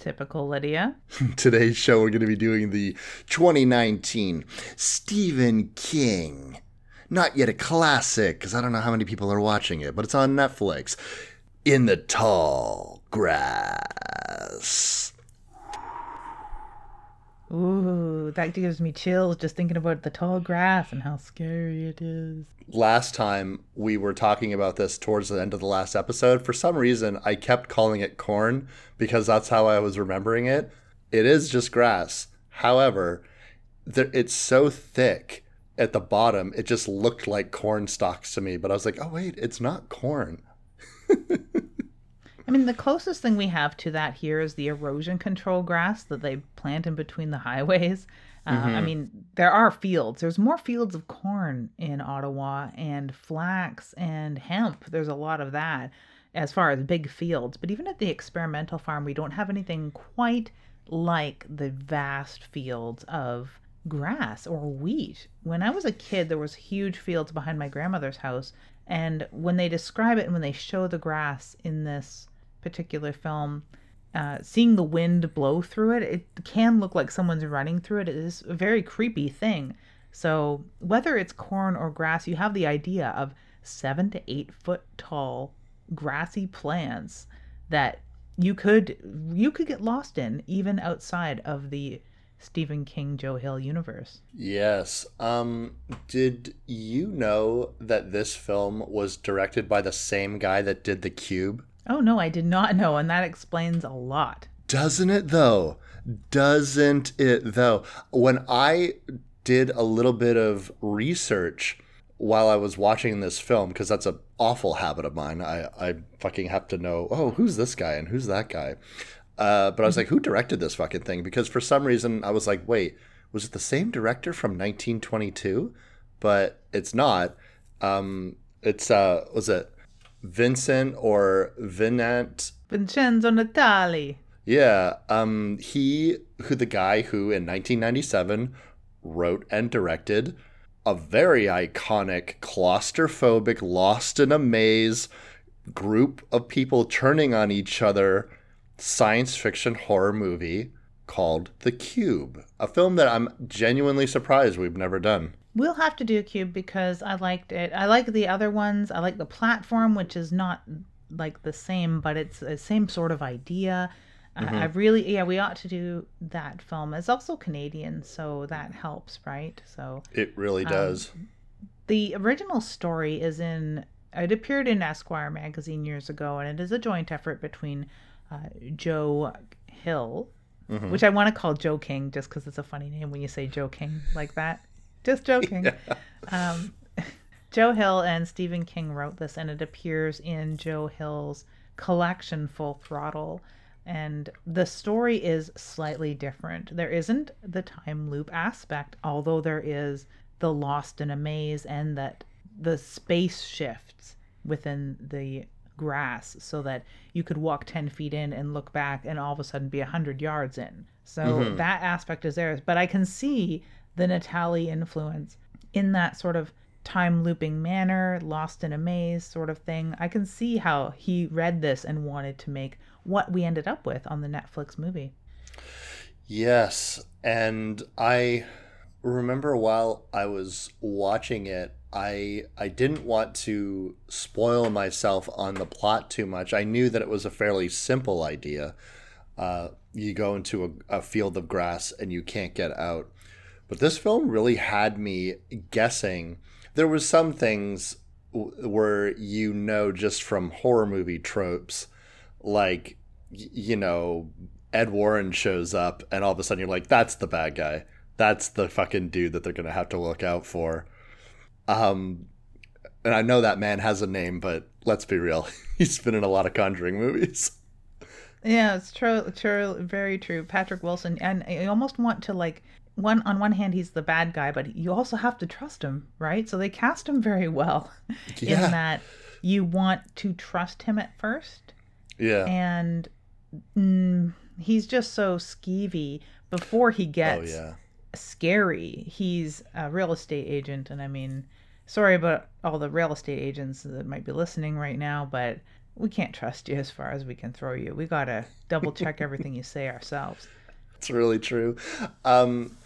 Typical Lydia. Today's show, we're going to be doing the 2019 Stephen King. Not yet a classic, because I don't know how many people are watching it, but it's on Netflix. In the Tall Grass. Ooh, that gives me chills just thinking about the tall grass and how scary it is. Last time we were talking about this towards the end of the last episode, for some reason I kept calling it corn because that's how I was remembering it. It is just grass. However, there, it's so thick at the bottom, it just looked like corn stalks to me. But I was like, oh, wait, it's not corn. I mean, the closest thing we have to that here is the erosion control grass that they plant in between the highways. Uh, I mean, there are fields. There's more fields of corn in Ottawa and flax and hemp. There's a lot of that as far as big fields. But even at the experimental farm, we don't have anything quite like the vast fields of grass or wheat. When I was a kid, there was huge fields behind my grandmother's house. And when they describe it and when they show the grass in this particular film, uh, seeing the wind blow through it, it can look like someone's running through it. It is a very creepy thing. So, whether it's corn or grass, you have the idea of seven to eight foot tall grassy plants that you could you could get lost in even outside of the Stephen King Joe Hill universe. Yes. Um, did you know that this film was directed by the same guy that did The Cube? Oh no, I did not know, and that explains a lot. Doesn't it though? Doesn't it though? When I did a little bit of research while I was watching this film, because that's an awful habit of mine, I, I fucking have to know, oh, who's this guy and who's that guy? Uh, but I was like, who directed this fucking thing? Because for some reason I was like, wait, was it the same director from 1922? But it's not. Um, it's, uh, was it Vincent or Vinant? Vincenzo Natali. Yeah, um, he who the guy who in 1997 wrote and directed a very iconic claustrophobic lost in a maze group of people turning on each other science fiction horror movie called The Cube, a film that I'm genuinely surprised we've never done. We'll have to do a cube because I liked it. I like the other ones. I like the platform, which is not like the same, but it's the same sort of idea. I I mm-hmm. really, yeah, we ought to do that film. It's also Canadian, so that helps, right? So It really um, does. the original story is in. It appeared in Esquire magazine years ago, and it is a joint effort between uh, Joe Hill, mm-hmm. which I want to call Joe King, just because it's a funny name when you say Joe King like that. Just joking. Um, Joe Hill and Stephen King wrote this, and it appears in Joe Hill's collection Full Throttle. And the story is slightly different. There isn't the time loop aspect, although there is the lost in a maze and that the space shifts within the grass so that you could walk 10 feet in and look back and all of a sudden be 100 yards in. So that aspect is there. But I can see the Natali influence in that sort of time looping manner, lost in a maze sort of thing. I can see how he read this and wanted to make what we ended up with on the Netflix movie. Yes, and I remember while I was watching it, I I didn't want to spoil myself on the plot too much. I knew that it was a fairly simple idea. Uh, you go into a, a field of grass and you can't get out. But this film really had me guessing. There was some things w- where you know just from horror movie tropes, like you know Ed Warren shows up and all of a sudden you're like, that's the bad guy. That's the fucking dude that they're gonna have to look out for. Um, and I know that man has a name, but let's be real, he's been in a lot of Conjuring movies. Yeah, it's true, true, very true. Patrick Wilson, and I almost want to like one on one hand he's the bad guy, but you also have to trust him, right? So they cast him very well Yeah. in that you want to trust him at first, Yeah. and mm, he's just so skeevy before he oh gets yeah. scary. He's a real estate agent, and I mean, sorry about all the real estate agents that might be listening right now, but we can't trust you as far as we can throw you. We gotta double check everything you say ourselves. It's really true. Um,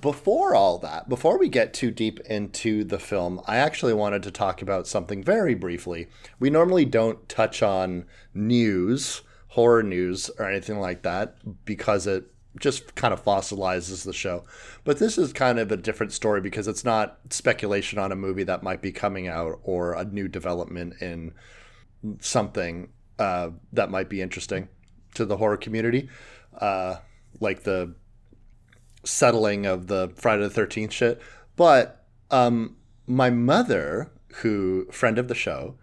before all that, before we get too deep into the film, I actually wanted to talk about something very briefly. We normally don't touch on news, horror news, or anything like that because it just kind of fossilizes the show. But this is kind of a different story because it's not speculation on a movie that might be coming out or a new development in something uh, that might be interesting to the horror community, uh, like the settling of the Friday the Thirteenth shit. But um, my mother, who friend of the show,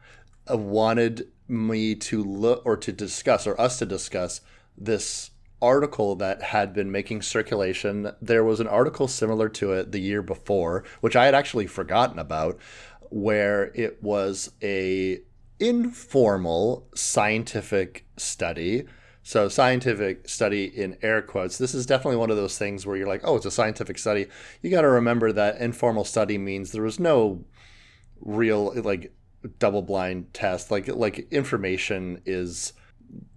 uh, wanted me to look or to discuss or us to discuss this article that had been making circulation. There was an article similar to it the year before, which I had actually forgotten about, where it was a informal scientific study. So scientific study in air quotes. This is definitely one of those things where you're like, "Oh, it's a scientific study." You got to remember that informal study means there was no real like double blind test. Like like information is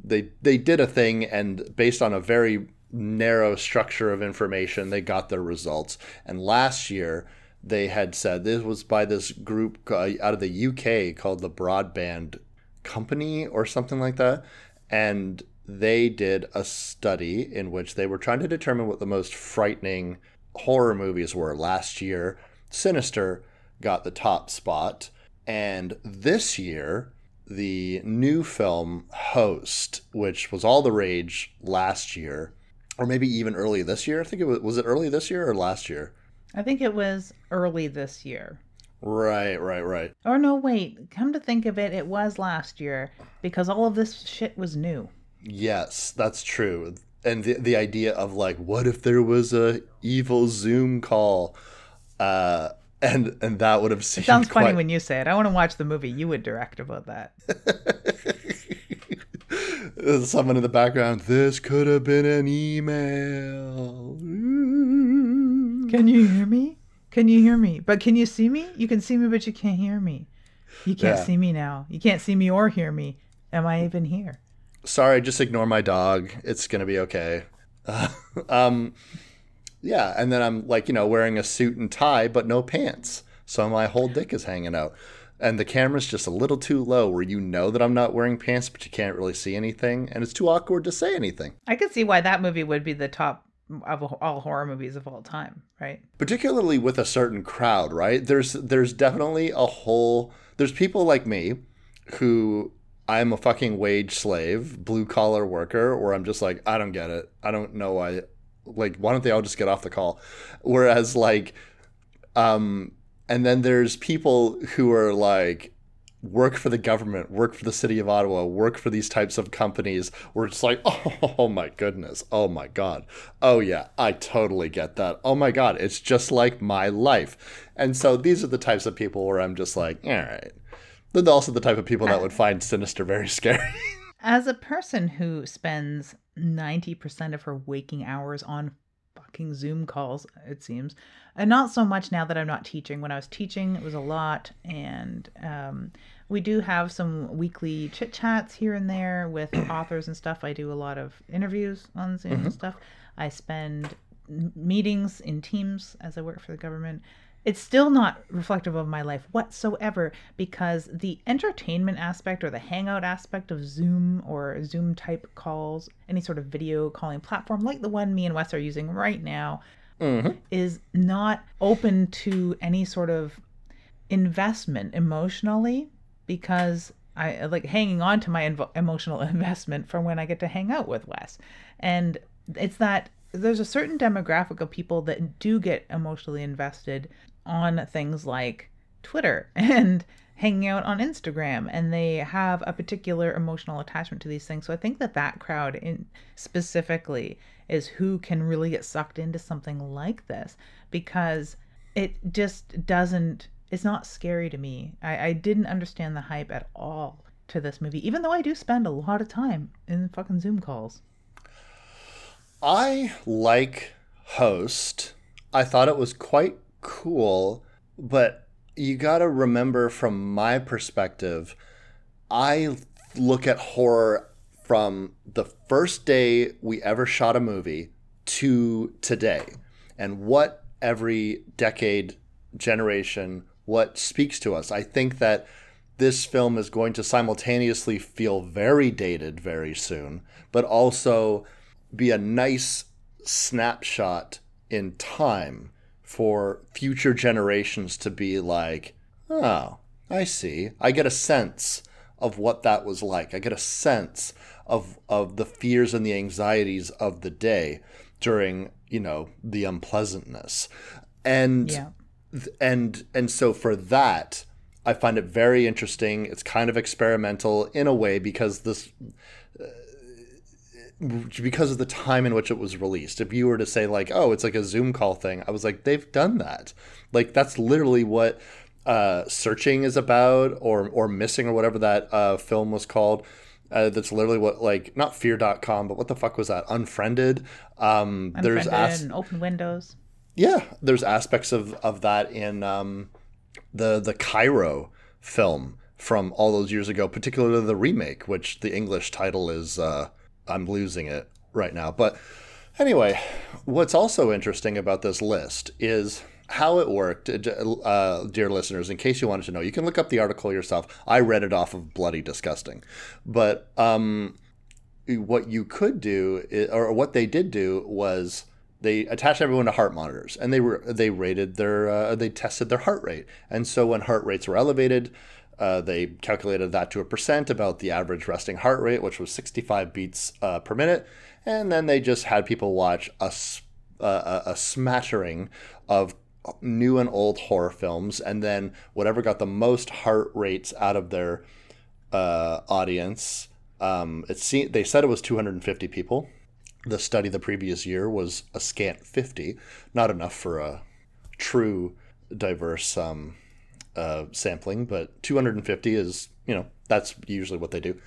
they they did a thing and based on a very narrow structure of information they got their results and last year they had said this was by this group uh, out of the UK called the Broadband Company or something like that and they did a study in which they were trying to determine what the most frightening horror movies were last year Sinister got the top spot and this year the new film Host, which was all the rage last year, or maybe even early this year. I think it was was it early this year or last year? I think it was early this year. Right, right, right. Or no, wait. Come to think of it, it was last year because all of this shit was new. Yes, that's true. And the the idea of like, what if there was a evil Zoom call, uh, and and that would have seemed Sounds funny when you say it. I want to watch the movie you would direct about that. Someone in the background. This could have been an email. Can you hear me? Can you hear me? But can you see me? You can see me, but you can't hear me. You can't Yeah. see me now. You can't see me or hear me. Am I even here? Sorry, just ignore my dog. It's gonna be okay. um, yeah, and then I'm like, you know, wearing a suit and tie, but no pants, so my whole dick is hanging out, and the camera's just a little too low, where you know that I'm not wearing pants, but you can't really see anything, and it's too awkward to say anything. I could see why that movie would be the top of all horror movies of all time, right? particularly with a certain crowd, right? There's there's definitely a whole there's people like me who I'm a fucking wage slave, blue collar worker, where I'm just like, I don't get it. I don't know why like why don't they all just get off the call? Whereas like um and then there's people who are like work for the government, work for the city of Ottawa, work for these types of companies where it's like, oh, my goodness, oh my God. Oh yeah, I totally get that. Oh my God, it's just like my life. And so these are the types of people where I'm just like, all right. Then also the type of people that would find Sinister very scary. As a person who spends 90% of her waking hours on fucking Zoom calls, it seems, and not so much now that I'm not teaching. When I was teaching, it was a lot, and um, we do have some weekly chit chats here and there with authors and stuff. I do a lot of interviews on Zoom and stuff. I spend meetings in teams as I work for the government. It's still not reflective of my life whatsoever because the entertainment aspect or the hangout aspect of Zoom or Zoom type calls, any sort of video calling platform like the one me and Wes are using right now, mm-hmm. is not open to any sort of investment emotionally because I like hanging on to my invo- emotional investment from when I get to hang out with Wes. And it's that there's a certain demographic of people that do get emotionally invested on things like Twitter and hanging out on Instagram and they have a particular emotional attachment to these things. So I think that that crowd in specifically is who can really get sucked into something like this because it just doesn't it's not scary to me. I, I didn't understand the hype at all to this movie, even though I do spend a lot of time in fucking Zoom calls. I like Host. I thought it was quite cool, but you got to remember from my perspective, I look at horror from the first day we ever shot a movie to today and what every decade generation what speaks to us. I think that this film is going to simultaneously feel very dated very soon, but also be a nice snapshot in time for future generations to be like, oh, I see. I get a sense of what that was like. I get a sense of of the fears and the anxieties of the day during, you know, the unpleasantness. And yeah. and and so for that, I find it very interesting. It's kind of experimental in a way because this because of the time in which it was released. If you were to say like, "Oh, it's like a Zoom call thing," I was like, "They've done that." Like that's literally what uh, searching is about, or or missing, or whatever that uh, film was called. Uh, that's literally what like not fear.com but what the fuck was that unfriended um unfriended there's as- and open windows yeah there's aspects of of that in um the the Kairo film from all those years ago particularly the remake which the english title is uh I'm losing it right now. But anyway, what's also interesting about this list is how it worked, uh, dear listeners. In case you wanted to know, you can look up the article yourself. I read it off of Bloody Disgusting, but um, what you could do, or what they did do, was they attached everyone to heart monitors, and they were they rated their uh, they tested their heart rate, and so when heart rates were elevated, uh, they calculated that to a percent about the average resting heart rate, which was 65 beats uh, per minute. And then they just had people watch a, uh, a smattering of new and old horror films. And then whatever got the most heart rates out of their uh, audience, um, it se- they said it was 250 people. The study the previous year was a scant 50, not enough for a true diverse um, uh, sampling, but 250 is, you know, that's usually what they do.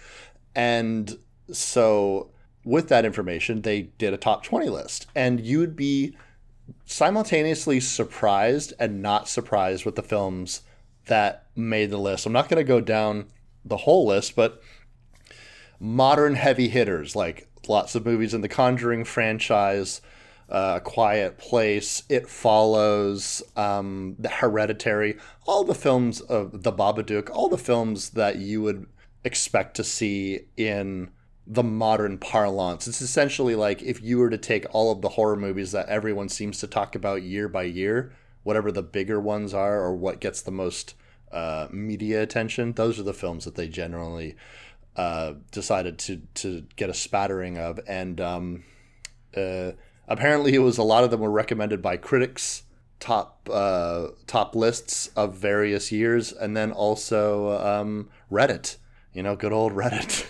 And so with that information, they did a top 20 list. And you'd be simultaneously surprised and not surprised with the films that made the list. I'm not going to go down the whole list, but modern heavy hitters like lots of movies in the Conjuring franchise, uh, Quiet Place, It Follows, um, The Hereditary, all the films of The Babadook, all the films that you would expect to see in the modern parlance. It's essentially like if you were to take all of the horror movies that everyone seems to talk about year by year, whatever the bigger ones are or what gets the most uh, media attention, those are the films that they generally uh, decided to to get a spattering of. And um, uh, apparently it was a lot of them were recommended by critics top uh, top lists of various years and then also um, reddit. You know good old reddit.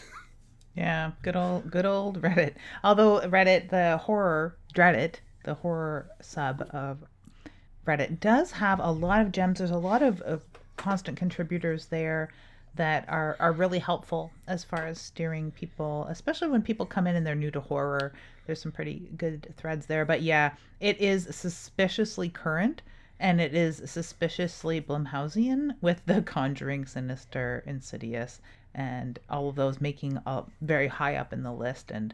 Yeah good old good old reddit. Although reddit the horror reddit the horror sub of reddit does have a lot of gems. There's a lot of, of constant contributors there that are, are really helpful as far as steering people, especially when people come in and they're new to horror. There's some pretty good threads there. But yeah, it is suspiciously current and it is suspiciously Blumhousian with The Conjuring, Sinister, Insidious, and all of those making up very high up in the list. And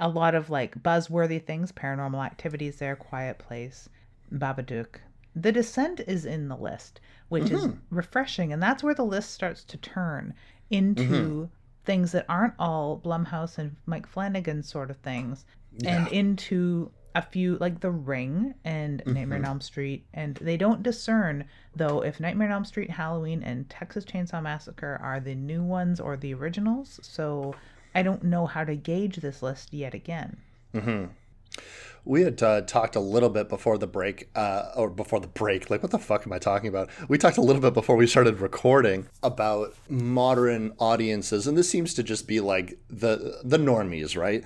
a lot of like buzzworthy things, paranormal activities there, Quiet Place, Babadook. The Descent is in the list which mm-hmm. is refreshing. And that's where the list starts to turn into mm-hmm. things that aren't all Blumhouse and Mike Flanagan sort of things, yeah. and into a few like The Ring and mm-hmm. Nightmare on Elm Street. And they don't discern, though, if Nightmare on Elm Street, Halloween, and Texas Chainsaw Massacre are the new ones or the originals. So I don't know how to gauge this list yet again. Mm-hmm. We had uh, talked a little bit before the break, uh, or before the break. Like, what the fuck am I talking about? We talked a little bit before we started recording about modern audiences, and this seems to just be like the the normies, right?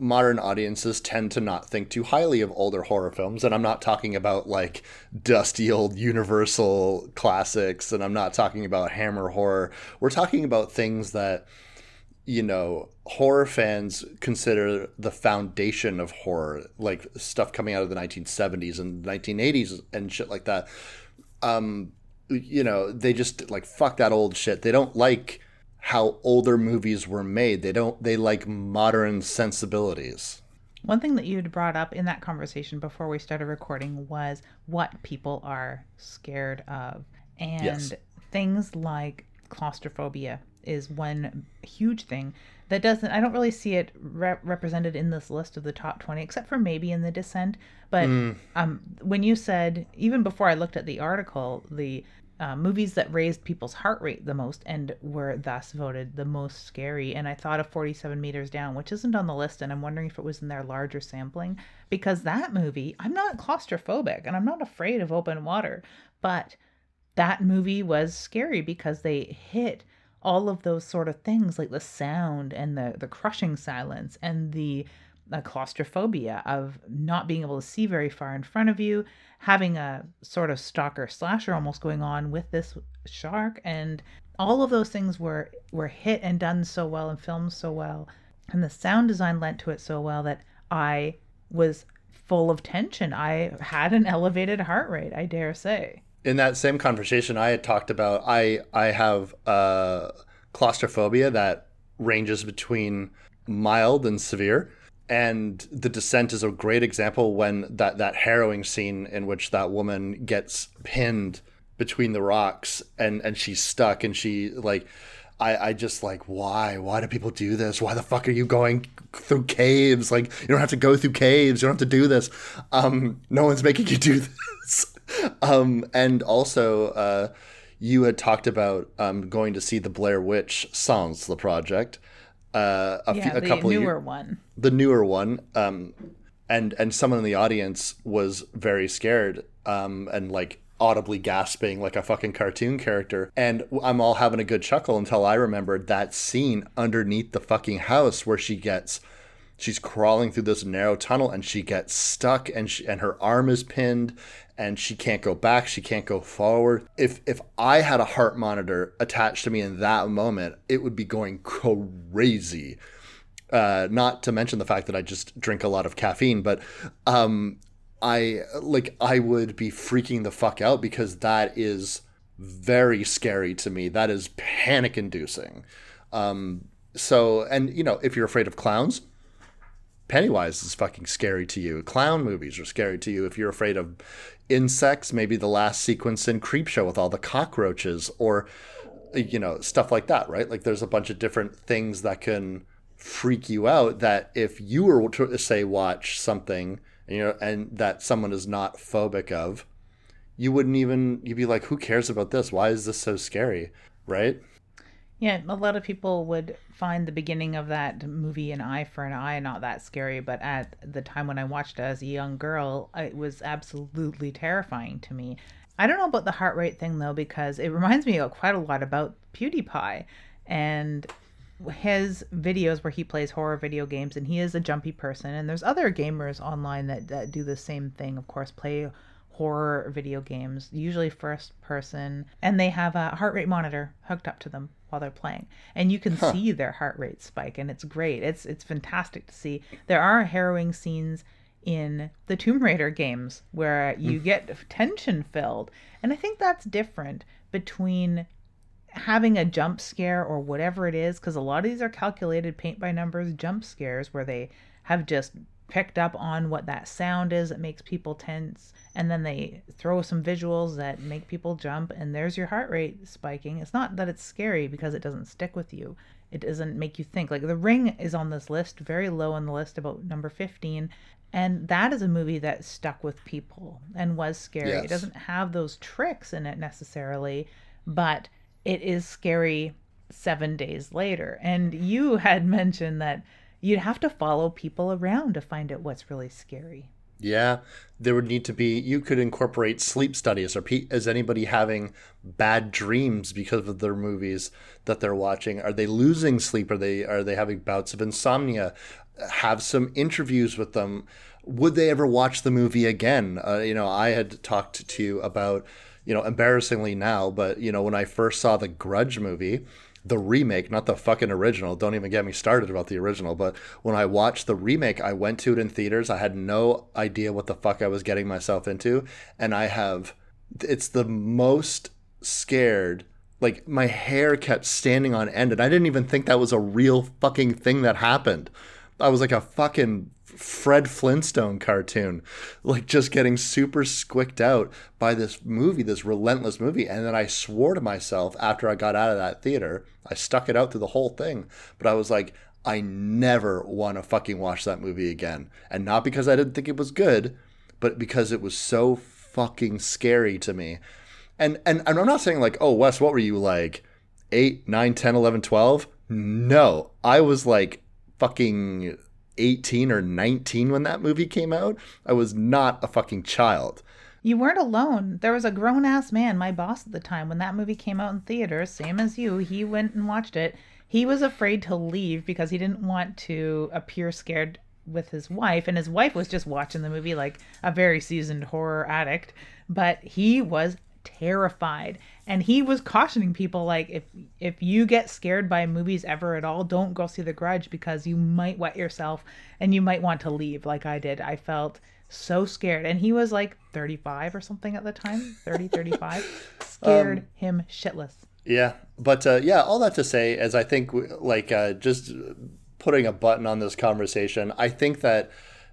Modern audiences tend to not think too highly of older horror films, and I'm not talking about like dusty old Universal classics, and I'm not talking about Hammer horror. We're talking about things that you know, horror fans consider the foundation of horror, like stuff coming out of the 1970s and 1980s and shit like that. Um, you know, they just like fuck that old shit. They don't like how older movies were made. They don't. They like modern sensibilities. One thing that you had brought up in that conversation before we started recording was what people are scared of, and Yes. things like claustrophobia is one huge thing that doesn't i don't really see it re- represented in this list of the top 20 except for maybe in the descent but um, when you said even before i looked at the article the uh, movies that raised people's heart rate the most and were thus voted the most scary. And i thought of 47 meters down which isn't on the list and i'm wondering if it was in their larger sampling because that movie i'm not claustrophobic and i'm not afraid of open water but that movie was scary because they hit all of those sort of things like the sound and the the crushing silence and the uh, claustrophobia of not being able to see very far in front of you having a sort of stalker slasher almost going on with this shark. And all of those things were were hit and done so well and filmed so well. And the sound design lent to it so well that i was full of tension. I had an elevated heart rate i dare say. In that same conversation I had talked about I I have uh, claustrophobia that ranges between mild and severe and the descent is a great example when that that harrowing scene in which that woman gets pinned between the rocks and and she's stuck and she like I, I just like why? Why do people do this? Why the fuck are you going through caves? Like you don't have to go through caves. You don't have to do this. Um no one's making you do this. Um and also uh you had talked about um going to see the Blair Witch Sans the project uh a, yeah few, a the couple newer year- one. the newer one um and and someone in the audience was very scared um and like audibly gasping like a fucking cartoon character. And i'm all having a good chuckle until i remembered that scene underneath the fucking house where she gets she's crawling through this narrow tunnel and she gets stuck and she, and her arm is pinned and she can't go back she can't go forward if if i had a heart monitor attached to me in that moment it would be going crazy uh, not to mention the fact that I just drink a lot of caffeine, but um, I like I would be freaking the fuck out because that is very scary to me. That is panic inducing. Um, so, and you know, if you're afraid of clowns, Pennywise is fucking scary to you. Clown movies are scary to you. If you're afraid of insects, maybe the last sequence in Creepshow with all the cockroaches or you know, stuff like that, right? Like there's a bunch of different things that can freak you out that if you were to say watch something you know and that someone is not phobic of you wouldn't even you'd be like who cares about this why is this so scary right Yeah, a lot of people would find the beginning of that movie An Eye for an Eye not that scary, but at the time when I watched it as a young girl, it was absolutely terrifying to me. I don't know about the heart rate thing though, because it reminds me quite a lot about PewDiePie and his videos where he plays horror video games and he is a jumpy person and there's other gamers online that, that do the same thing of course play horror video games usually first person and they have a heart rate monitor hooked up to them while they're playing. And you can see their heart rate spike and it's great. It's it's fantastic to see. There are harrowing scenes in the Tomb Raider games where you mm. get tension filled. And I think that's different between having a jump scare or whatever it is because a lot of these are calculated paint by numbers jump scares where they have just picked up on what that sound is that makes people tense. And then they throw some visuals that make people jump. And there's your heart rate spiking. It's not that it's scary because it doesn't stick with you. It doesn't make you think. Like the ring is on this list very low on the list about number 15 and that is a movie that stuck with people and was scary. Yes. it doesn't have those tricks in it necessarily but it is scary seven days later. And you had mentioned that you'd have to follow people around to find out what's really scary. Yeah, there would need to be. You could incorporate sleep studies. Or is anybody having bad dreams because of their movies that they're watching? Are they losing sleep? Are they are they having bouts of insomnia? Have some interviews with them. Would they ever watch the movie again? Uh, you know, I had talked to you about, you know, embarrassingly now, but you know, when I first saw the Grudge movie, the remake, not the fucking original. Don't even get me started about the original. But when I watched the remake, I went to it in theaters. I had no idea what the fuck I was getting myself into. And I have, it's the most scared. Like my hair kept standing on end. And I didn't even think that was a real fucking thing that happened. I was like a fucking Fred Flintstone cartoon, like just getting super squicked out by this movie, this relentless movie. And then I swore to myself after I got out of that theater, I stuck it out through the whole thing, but I was like, I never want to fucking watch that movie again. And not because I didn't think it was good, but because it was so fucking scary to me. And and, and I'm not saying like, oh Wes, what were you like? 8, 9, 10, 11, 12? No. I was like fucking 18 or 19 when that movie came out. I was not a fucking child. You weren't alone. There was a grown ass man, my boss at the time, when that movie came out in theaters, same as you. He went and watched it. He was afraid to leave because he didn't want to appear scared with his wife, and his wife was just watching the movie like a very seasoned horror addict. But he was terrified and he was cautioning people like if if you get scared by movies ever at all don't go see the grudge because you might wet yourself and you might want to leave like i did. I felt so scared. And he was like 35 or something at the time 30 35 scared um, him shitless. Yeah but uh, yeah all that to say as i think like uh, just putting a button on this conversation i think that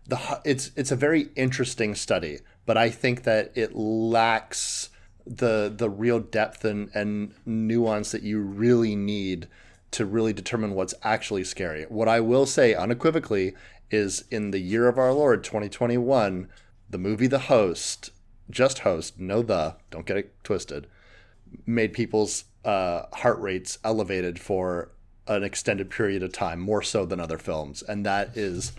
the it's it's a very interesting study but i think that it lacks the the real depth and, and nuance that you really need to really determine what's actually scary. What I will say unequivocally is in the year of our Lord 2021, the movie The Host, just Host, no the, don't get it twisted, made people's uh, heart rates elevated for an extended period of time, more so than other films. And that is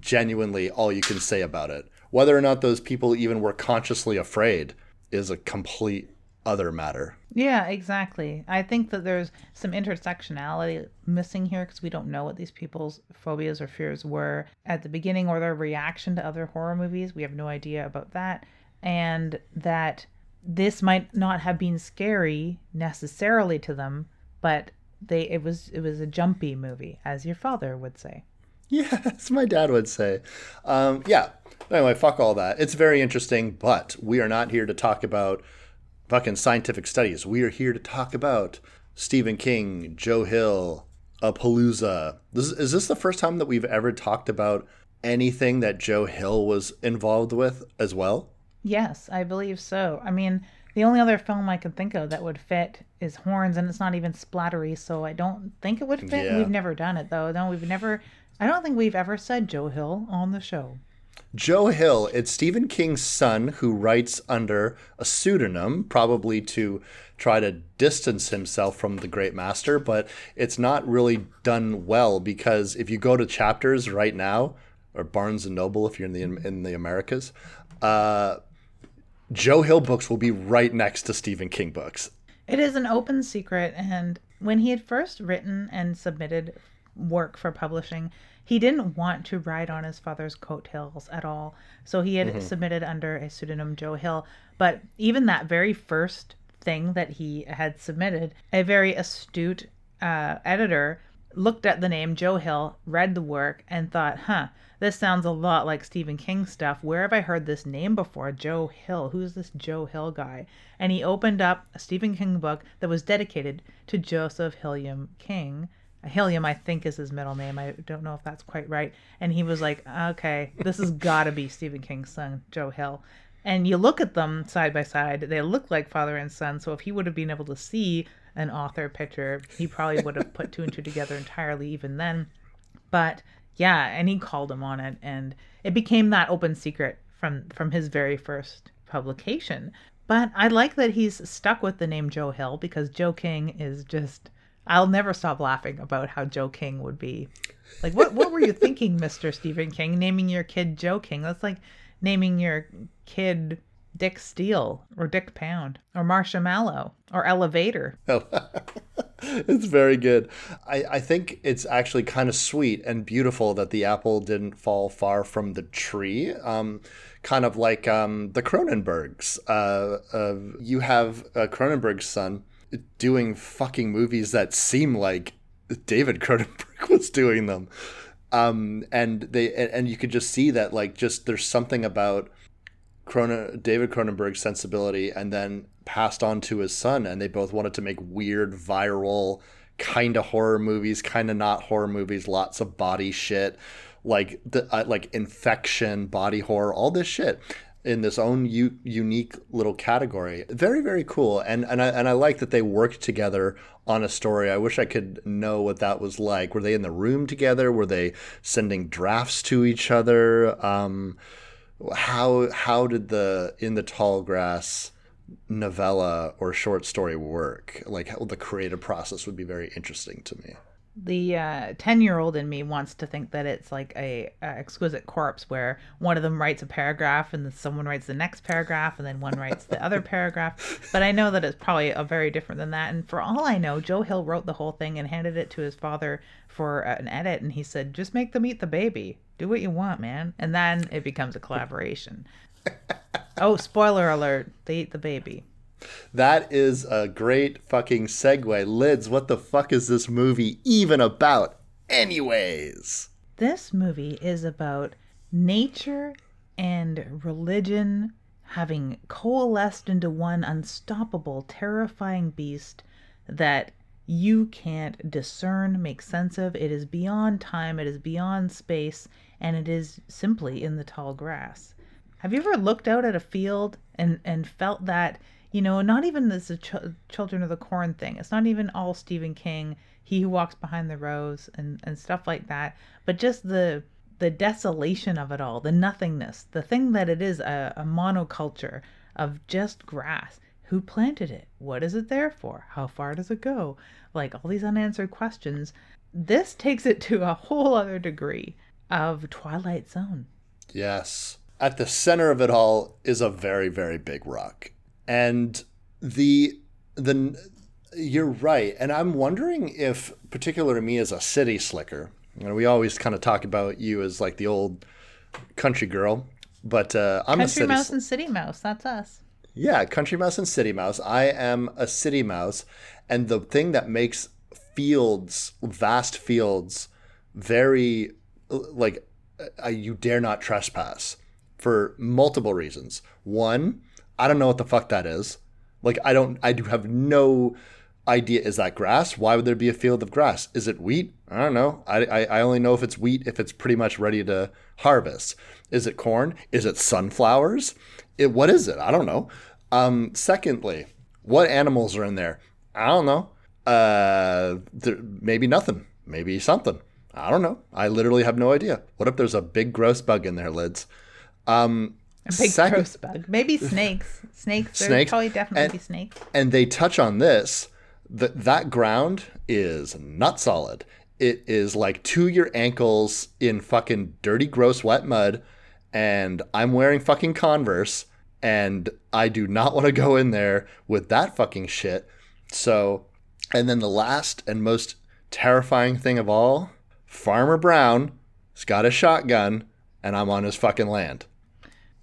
genuinely all you can say about it. Whether or not those people even were consciously afraid is a complete other matter. Yeah, exactly. I think that there's some intersectionality missing here because we don't know what these people's phobias or fears were at the beginning or their reaction to other horror movies. We have no idea about that. And that this might not have been scary necessarily to them, but they it was it was a jumpy movie, as your father would say. Yes, my dad would say. Um, yeah. Anyway, fuck all that. It's very interesting, but we are not here to talk about fucking scientific studies. We are here to talk about Stephen King, Joe Hill, a Palooza. This, is this the first time that we've ever talked about anything that Joe Hill was involved with as well? Yes, I believe so. I mean, the only other film I can think of that would fit is Horns, and it's not even splattery, so I don't think it would fit. Yeah. We've never done it though. No, we've never I don't think we've ever said Joe Hill on the show. Joe Hill, it's Stephen King's son who writes under a pseudonym, probably to try to distance himself from the great master, but it's not really done well because if you go to chapters right now, or Barnes and Noble if you're in the in the Americas, uh, Joe Hill books will be right next to Stephen King books. It is an open secret, and when he had first written and submitted work for publishing, he didn't want to ride on his father's coattails at all. So he had mm-hmm. submitted under a pseudonym Joe Hill. But even that very first thing that he had submitted, a very astute uh, editor looked at the name Joe Hill, read the work, and thought, huh, this sounds a lot like Stephen King stuff. Where have I heard this name before? Joe Hill. Who's this Joe Hill guy? And he opened up a Stephen King book that was dedicated to Joseph Hilliam King, Helium, I think, is his middle name. I don't know if that's quite right. And he was like, okay, this has got to be Stephen King's son, Joe Hill. And you look at them side by side, they look like father and son. So if he would have been able to see an author picture, he probably would have put two and two together entirely even then. But yeah, and he called him on it. And it became that open secret from, from his very first publication. But I like that he's stuck with the name Joe Hill because Joe King is just I'll never stop laughing about how Joe King would be. Like, what what were you thinking, Mister Stephen King, naming your kid Joe King? That's like naming your kid Dick Steele or Dick Pound or Marshmallow or Elevator. it's very good. I, I think it's actually kind of sweet and beautiful that the apple didn't fall far from the tree. Um, kind of like um, the Cronenbergs. Uh, uh, you have uh, Cronenberg's son doing fucking movies that seem like David Cronenberg was doing them. Um, and they and, you could just see that like just there's something about Cronen, David Cronenberg's sensibility and then passed on to his son and they both wanted to make weird viral kind of horror movies, kind of not horror movies, lots of body shit, like the uh, like infection, body horror, all this shit in this own u- unique little category. Very very cool, and and I and I like that they worked together on a story. I wish I could know what that was like. Were they in the room together? Were they sending drafts to each other? Um, how how did the in the tall grass novella or short story work? Like how the creative process would be very interesting to me the 10 uh, year old in me wants to think that it's like a, a, exquisite corpse where one of them writes a paragraph and then someone writes the next paragraph and then one writes the other paragraph. But i know that it's probably a very different than that. And for all i know joe hill wrote the whole thing and handed it to his father for uh, an edit. And he said just make them eat the baby. Do what you want man. And then it becomes a collaboration. Oh spoiler alert they eat the baby that is a great fucking segue. Lids, what the fuck is this movie even about, anyways? This movie is about nature and religion having coalesced into one unstoppable, terrifying beast that you can't discern, make sense of. It is beyond time, it is beyond space, and it is simply in the tall grass. Have you ever looked out at a field and, and felt that you know, not even this ch- Children of the Corn thing. It's not even all Stephen King, He Who Walks Behind the Rows, and and stuff like that. But just the the desolation of it all, the nothingness, the thing that it is a, a monoculture of just grass. Who planted it? What is it there for? How far does it go? Like all these unanswered questions. This takes it to a whole other degree of Twilight Zone. Yes. At the center of it all is a very, very big rock and the the you're right. And i'm wondering if particularly me as a city slicker you know we always kind of talk about you as like the old country girl but uh, i'm country a city mouse and city mouse that's us. Yeah country mouse and city mouse. I am a city mouse and the thing that makes fields vast fields very like uh, you dare not trespass for multiple reasons. One I don't know what the fuck that is. Like I don't I do have no idea is that grass? Why would there be a field of grass? Is it wheat? I don't know. I, I, I, only know if it's wheat if it's pretty much ready to harvest. Is it corn? Is it sunflowers? It, what is it? I don't know. Um, secondly, what animals are in there? I don't know. Uh, maybe nothing. Maybe something. I don't know. I literally have no idea. What if there's a big gross bug in there, lids? Um, a big Second, gross bug. Maybe snakes. Snakes. Snakes. probably definitely and, be snakes. And they touch on this. That that ground is not solid. It is like to your ankles in fucking dirty, gross, wet mud. And I'm wearing fucking Converse. And I do not want to go in there with that fucking shit. So, and then the last and most terrifying thing of all Farmer Brown has got a shotgun and I'm on his fucking land.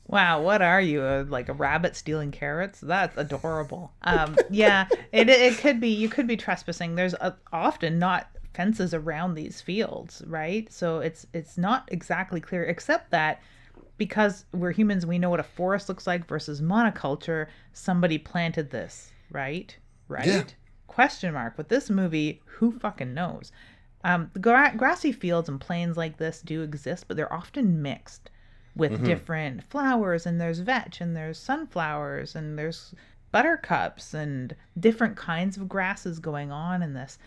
Wow, what are you? like a rabbit stealing carrots? That's adorable. Um, yeah, it it could be. You could be trespassing. There's a, often not fences around these fields, right? So it's it's not exactly clear, except that because we're humans, we know what a forest looks like versus monoculture. Somebody planted this, right? Right? Yeah. Question mark. With this movie, who fucking knows? Um, the gra- grassy fields and plains like this do exist, but they're often mixed with mm-hmm. different flowers and there's vetch and there's sunflowers and there's buttercups and different kinds of grasses going on in this.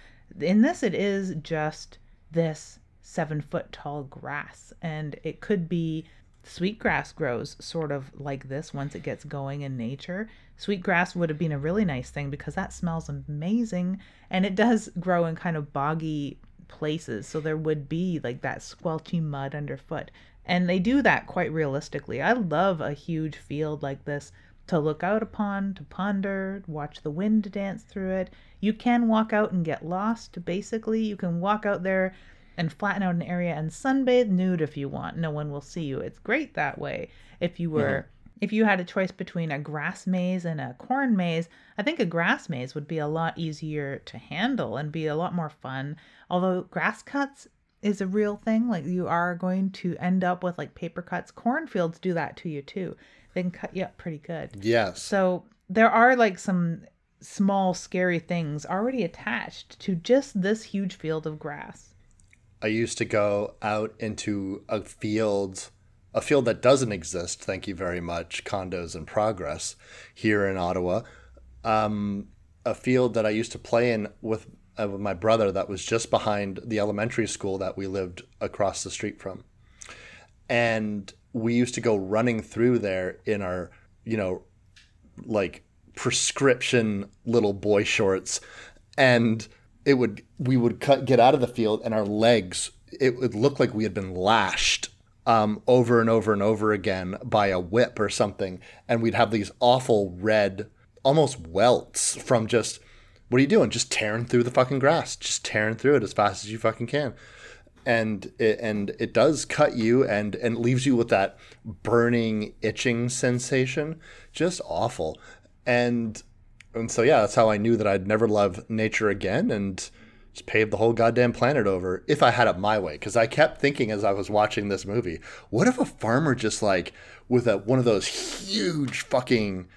In this, it is just this seven foot tall grass, and it could be Sweetgrass grows sort of like this once it gets going in nature. Sweetgrass would have been a really nice thing because that smells amazing and it does grow in kind of boggy places. So there would be like that squelchy mud underfoot. And they do that quite realistically. I love a huge field like this to look out upon, to ponder, watch the wind dance through it. You can walk out and get lost, basically. You can walk out there and flatten out an area and sunbathe nude if you want. No one will see you. It's great that way. If you were mm-hmm. if you had a choice between a grass maze and a corn maze, I think a grass maze would be a lot easier to handle and be a lot more fun. Although grass cuts is a real thing, like you are going to end up with like paper cuts. Cornfields do that to you too they can cut you up pretty good. Yes. So there are like some small scary things already attached to just this huge field of grass. I used to go out into a field a field that doesn't exist, thank you very much, condos in progress here in Ottawa. Um, a field that I used to play in with, with my brother that was just behind the elementary school that we lived across the street from. And we used to go running through there in our, you know, like prescription little boy shorts and it would we would cut get out of the field and our legs it would look like we had been lashed um, over and over and over again by a whip or something and we'd have these awful red almost welts from just what are you doing? Just tearing through the fucking grass. Just tearing through it as fast as you fucking can. And it, and it does cut you and and leaves you with that burning itching sensation. Just awful. And and so yeah that's how i knew that i'd never love nature again and just pave the whole goddamn planet over if i had it my way. Because i kept thinking as i was watching this movie what if a farmer just like with a one of those huge fucking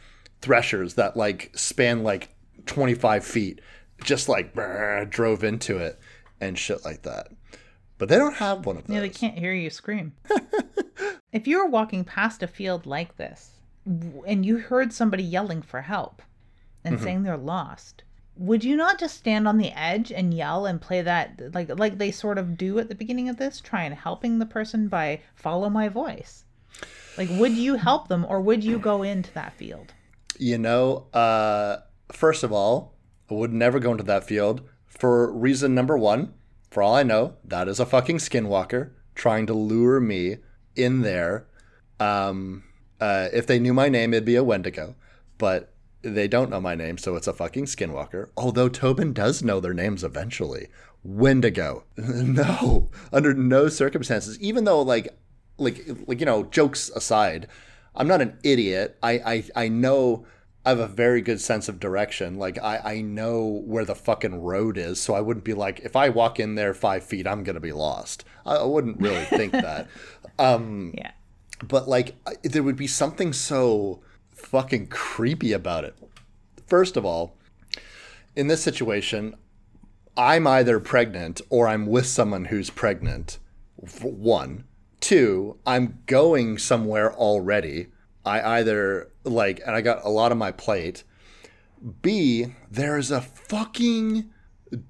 threshers that like span like 25 feet just like brr, drove into it and shit like that but they don't have one of those. Yeah, they can't hear you scream. if you were walking past a field like this and you heard somebody yelling for help and mm-hmm. saying they're lost, would you not just stand on the edge and yell and play that like like they sort of do at the beginning of this, try and helping the person by follow my voice? Like would you help them or would you go into that field? You know, uh first of all, I would never go into that field for reason number 1 for all I know, that is a fucking skinwalker trying to lure me in there. Um, uh, if they knew my name, it'd be a Wendigo, but they don't know my name, so it's a fucking skinwalker. Although Tobin does know their names eventually. Wendigo. no, under no circumstances. Even though, like, like, like you know, jokes aside, I'm not an idiot. I, I, I know I have a very good sense of direction. Like I, I know where the fucking road is, so I wouldn't be like, if I walk in there five feet, I'm gonna be lost. I, I wouldn't really think that. Um, yeah. But like, there would be something so fucking creepy about it. First of all, in this situation, I'm either pregnant or I'm with someone who's pregnant. One, two, I'm going somewhere already I either like, and I got a lot on my plate. B, there is a fucking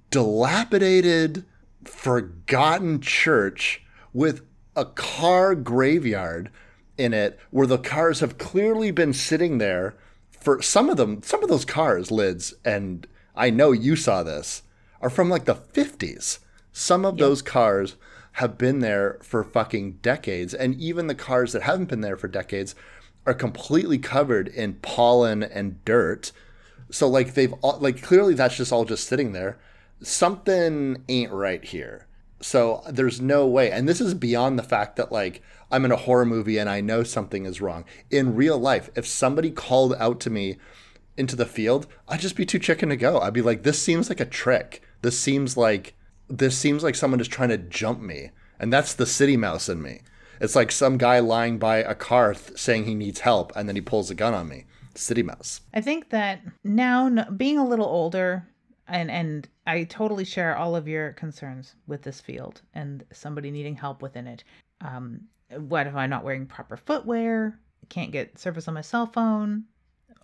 dilapidated, forgotten church with a car graveyard in it where the cars have clearly been sitting there for some of them, some of those cars, lids, and I know you saw this, are from like the 50s. Some of yep. those cars have been there for fucking decades. And even the cars that haven't been there for decades are completely covered in pollen and dirt. So like they've all, like clearly that's just all just sitting there. Something ain't right here. So there's no way. And this is beyond the fact that like I'm in a horror movie and I know something is wrong. In real life, if somebody called out to me into the field, I'd just be too chicken to go. I'd be like this seems like a trick. This seems like this seems like someone is trying to jump me. And that's the city mouse in me. It's like some guy lying by a car th- saying he needs help, and then he pulls a gun on me. City Mouse. I think that now, being a little older, and and I totally share all of your concerns with this field and somebody needing help within it. Um, what if I'm not wearing proper footwear? Can't get service on my cell phone?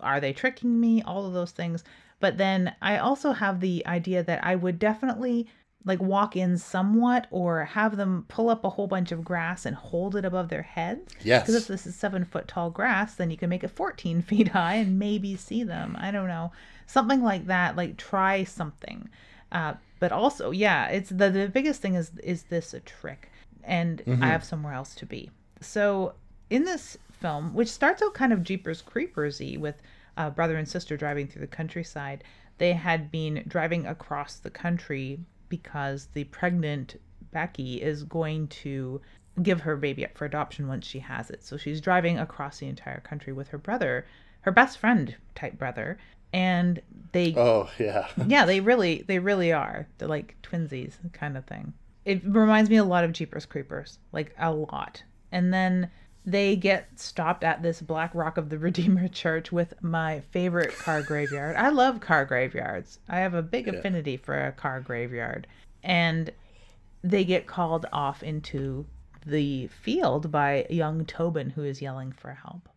Are they tricking me? All of those things. But then I also have the idea that I would definitely like walk in somewhat or have them pull up a whole bunch of grass and hold it above their heads. Yes. Because if this is seven foot tall grass, then you can make it 14 feet high and maybe see them. I don't know. Something like that. Like try something. Uh, but also, yeah, it's the, the biggest thing is, is this a trick? And I have somewhere else to be. So in this film, which starts out kind of Jeepers Creepers-y with uh, brother and sister driving through the countryside, they had been driving across the country because the pregnant Becky is going to give her baby up for adoption once she has it. So she's driving across the entire country with her brother, her best friend type brother, and they Oh yeah. yeah, they really they really are. They're like twinsies kind of thing. It reminds me a lot of Jeepers Creepers, like a lot. And then they get stopped at this Black Rock of the Redeemer church with my favorite car graveyard. I love car graveyards. I have a big affinity for a car graveyard. And they get called off into the field by young Tobin who is yelling for help.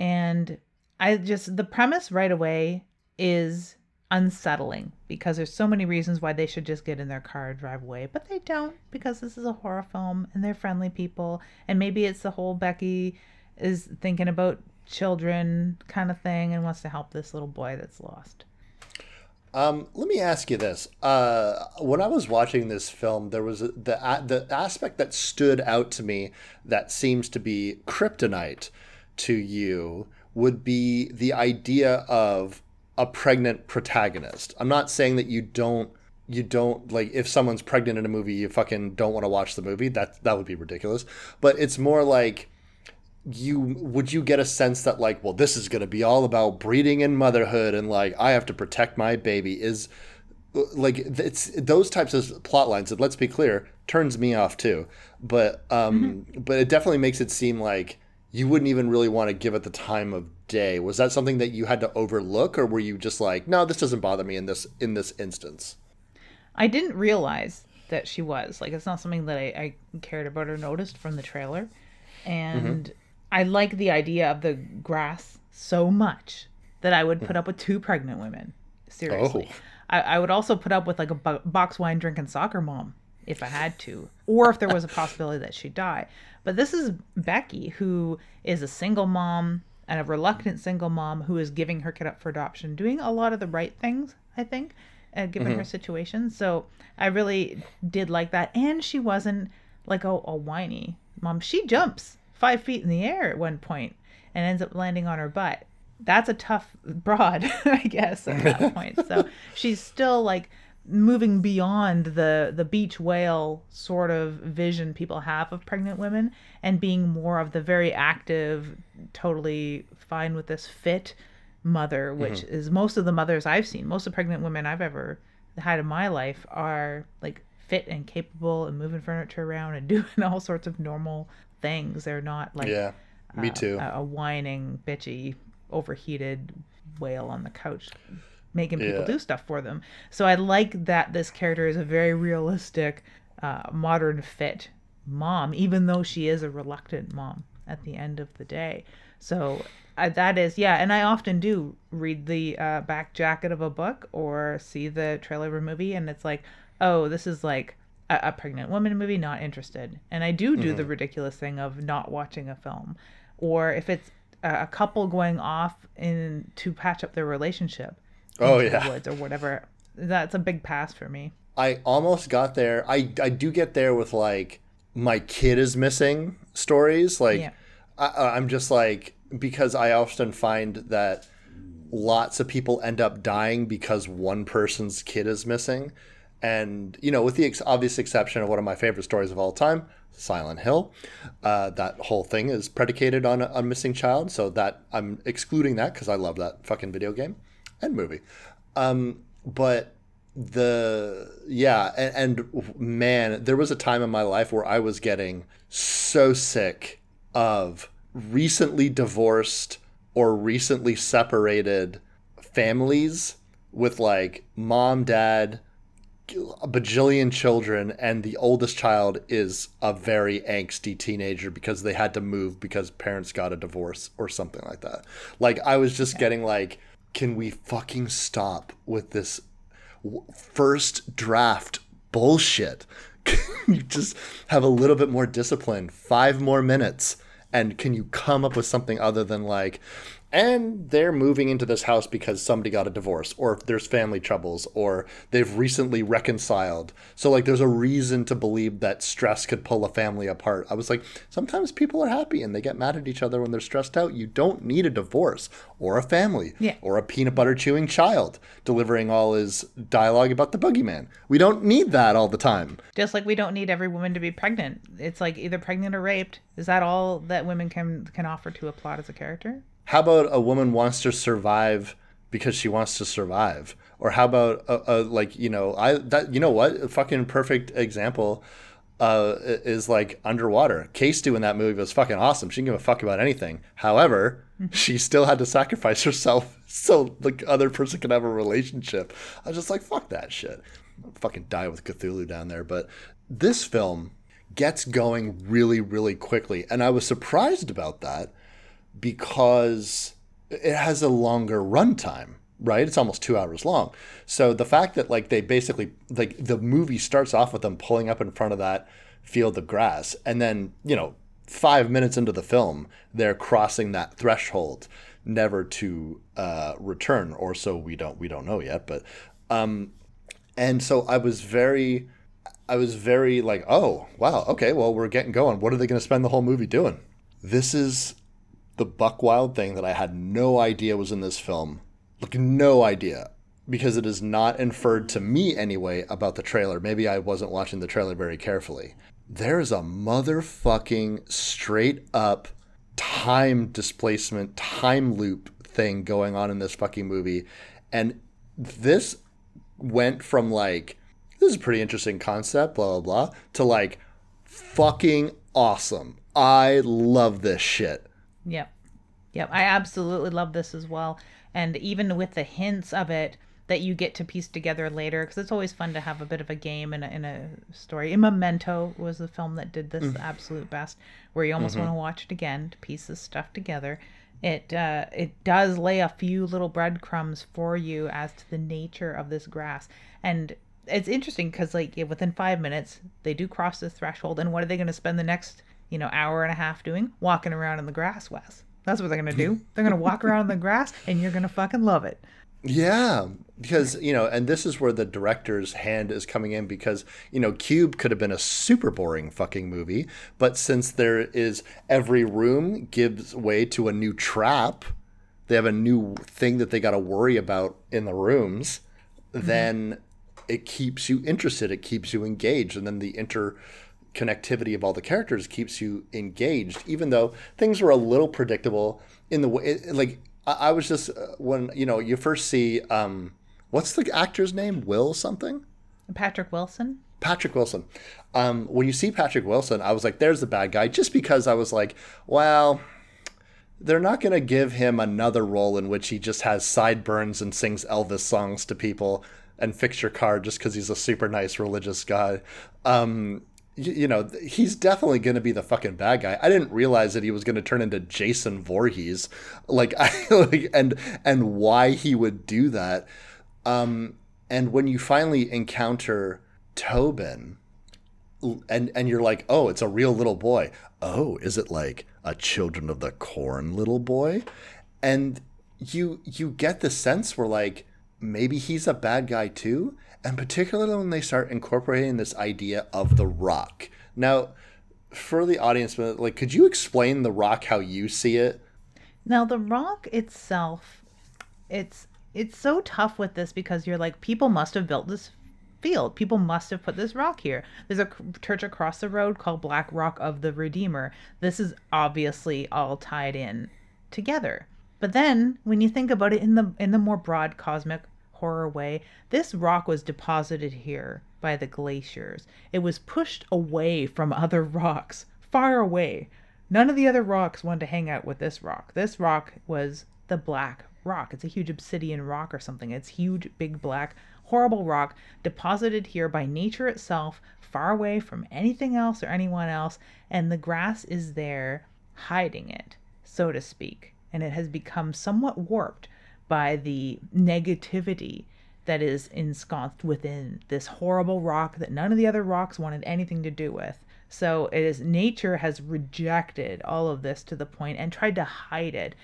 And I just the premise right away is unsettling because there's so many reasons why they should just get in their car and drive away, but they don't because this is a horror film and they're friendly people and maybe it's the whole Becky is thinking about children kind of thing and wants to help this little boy that's lost. Um, let me ask you this: uh, When I was watching this film, there was a, the a- the aspect that stood out to me that seems to be kryptonite to you would be the idea of a pregnant protagonist. I'm not saying that you don't you don't like if someone's pregnant in a movie, you fucking don't want to watch the movie. That that would be ridiculous. But it's more like you would you get a sense that like well this is going to be all about breeding and motherhood and like i have to protect my baby is like it's those types of plot lines that let's be clear turns me off too but um but it definitely makes it seem like you wouldn't even really want to give it the time of day was that something that you had to overlook or were you just like no this doesn't bother me in this in this instance I didn't realize that she was. Like, it's not something that I, I cared about or noticed from the trailer. Mm-hmm. And I like the idea of the grass so much that I would mm. put up with two pregnant women. Seriously. Oh. I, I would also put up with like a bo- box wine drinking soccer mom if I had to, or if there was a possibility that she'd die. But this is Becky, who is a single mom and a reluctant single mom who is giving her kid up for adoption, doing a lot of the right things, I think, uh, given her situation. So I really did like that. And she wasn't like a, a whiny mom. She jumps five feet in the air at one point and ends up landing on her butt. That's a tough broad, I guess, at that point. So she's still like moving beyond the the beach whale sort of vision people have of pregnant women and being more of the very active, totally fine with this fit mother, which is most of the mothers I've seen. Most of the pregnant women I've ever had in my life are like fit and capable and moving furniture around and doing all sorts of normal things. They're not like yeah me uh, too a, a whining, bitchy, overheated whale on the couch making people Yeah. do stuff for them. So I like that this character is a very realistic, uh, modern fit mom, even though she is a reluctant mom at the end of the day. So uh, that is, yeah, and I often do read the uh, back jacket of a book or see the trailer of a movie, and it's like, oh, this is like a, a pregnant woman movie, not interested. And I do do the ridiculous thing of not watching a film, or if it's a a couple going off in to patch up their relationship oh yeah woods or whatever. That's a big pass for me. I almost got there. I I do get there with like my kid is missing stories. Like Yeah. I, I'm just like because I often find that lots of people end up dying because one person's kid is missing, and you know, with the ex- obvious exception of one of my favorite stories of all time, Silent Hill, uh, that whole thing is predicated on a, a missing child. So that I'm excluding that because I love that fucking video game and movie. Um, but the yeah and, and man there was a time in my life where i was getting so sick of recently divorced or recently separated families with like mom dad a bajillion children and the oldest child is a very angsty teenager because they had to move because parents got a divorce or something like that like i was just getting like can we fucking stop with this first draft bullshit. Can you just have a little bit more discipline, five more minutes, and can you come up with something other than like, and they're moving into this house because somebody got a divorce or there's family troubles or they've recently reconciled so like there's a reason to believe that stress could pull a family apart i was like sometimes people are happy and they get mad at each other when they're stressed out you don't need a divorce or a family Yeah. or a peanut butter chewing child delivering all his dialogue about the boogeyman we don't need that all the time Just like we don't need every woman to be pregnant. It's like either pregnant or raped. Is that all that women can can offer to a plot as a character? How about a woman wants to survive because she wants to survive? Or how about a, a like you know I that you know what a fucking perfect example uh, is like underwater. Case two in that movie was fucking awesome. She didn't give a fuck about anything. However, she still had to sacrifice herself so the other person could have a relationship. I was just like fuck that shit. I'll fucking die with Cthulhu down there. But this film gets going really really quickly, and I was surprised about that because it has a longer runtime, right? It's almost two hours long. So the fact that like they basically like the movie starts off with them pulling up in front of that field of grass, and then you know five minutes into the film they're crossing that threshold, never to uh, return, or so we don't we don't know yet. But um, and so I was very. I was very like, oh, wow, okay, well, we're getting going. What are they going to spend the whole movie doing? This is the Buck Wild thing that I had no idea was in this film. Like, no idea. Because it is not inferred to me anyway about the trailer. Maybe I wasn't watching the trailer very carefully. There is a motherfucking straight up time displacement, time loop thing going on in this fucking movie. And this went from like, this is a pretty interesting concept, blah, blah, blah, to like, fucking awesome. I love this shit. Yep. Yep. I absolutely love this as well. And even with the hints of it that you get to piece together later, because it's always fun to have a bit of a game in a, in a story. And Memento was the film that did this the absolute best, where you almost want to watch it again to piece this stuff together. It uh, it does lay a few little breadcrumbs for you as to the nature of this grass, and it's interesting because like within five minutes they do cross the threshold, and what are they going to spend the next you know hour and a half doing? Walking around in the grass, Wes. That's what they're to do. They're to walk around in the grass, and you're to fucking love it. Yeah, because you know, and this is where the director's hand is coming in because you know, Cube could have been a super boring fucking movie, but since there is every room gives way to a new trap, they have a new thing that they got to worry about in the rooms, mm-hmm. then it keeps you interested, it keeps you engaged, and then the interconnectivity of all the characters keeps you engaged, even though things were a little predictable in the way, it- like I, I was just uh, when you know you first see um, what's the actor's name? Will something? Patrick Wilson. Patrick Wilson. Um, when you see Patrick Wilson, I was like, there's the bad guy, just because I was like, well, they're not going to give him another role in which he just has sideburns and sings Elvis songs to people and fix your car just because he's a super nice religious guy. Um, you, know, he's definitely going to be the fucking bad guy. I didn't realize that he was going to turn into Jason Voorhees, like, I, like, and and why he would do that. Um, and when you finally encounter Tobin, and and you're like, oh, it's a real little boy. Oh, is it like a Children of the Corn little boy? And you you get the sense where like maybe he's a bad guy too, and particularly when they start incorporating this idea of the Rock. Now, for the audience, like, could you explain the Rock how you see it? Now the rock itself, it's it's so tough with this because you're like people must have built this field. People must have put this rock here. There's a church across the road called Black Rock of the Redeemer. This is obviously all tied in together. But then when you think about it in the in the more broad cosmic horror way, this rock was deposited here by the glaciers. It was pushed away from other rocks, far away. None of the other rocks wanted to hang out with this rock. This rock was the black rock. It's a huge obsidian rock or something. It's huge, big, black, horrible rock deposited here by nature itself, far away from anything else or anyone else. And the grass is there hiding it, so to speak. And it has become somewhat warped by the negativity that is ensconced within this horrible rock that none of the other rocks wanted anything to do with. So it is nature has rejected all of this to the point and tried to hide it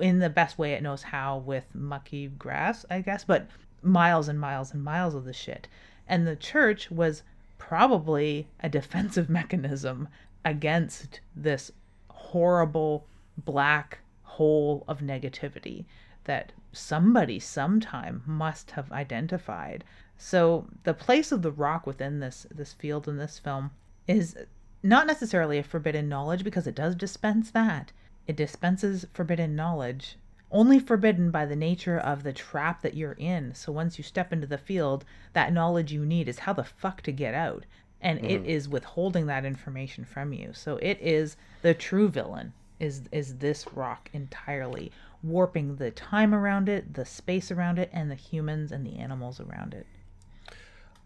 in the best way it knows how with mucky grass, I guess, but miles and miles and miles of the shit. And the church was probably a defensive mechanism against this horrible black hole of negativity that somebody sometime must have identified. So the place of the rock within this this field in this film is not necessarily a forbidden knowledge because it does dispense that. It dispenses forbidden knowledge, only forbidden by the nature of the trap that you're in. So once you step into the field, that knowledge you need is how the fuck to get out. And mm. it is withholding that information from you. So it is the true villain is is this rock entirely, warping the time around it, the space around it, and the humans and the animals around it.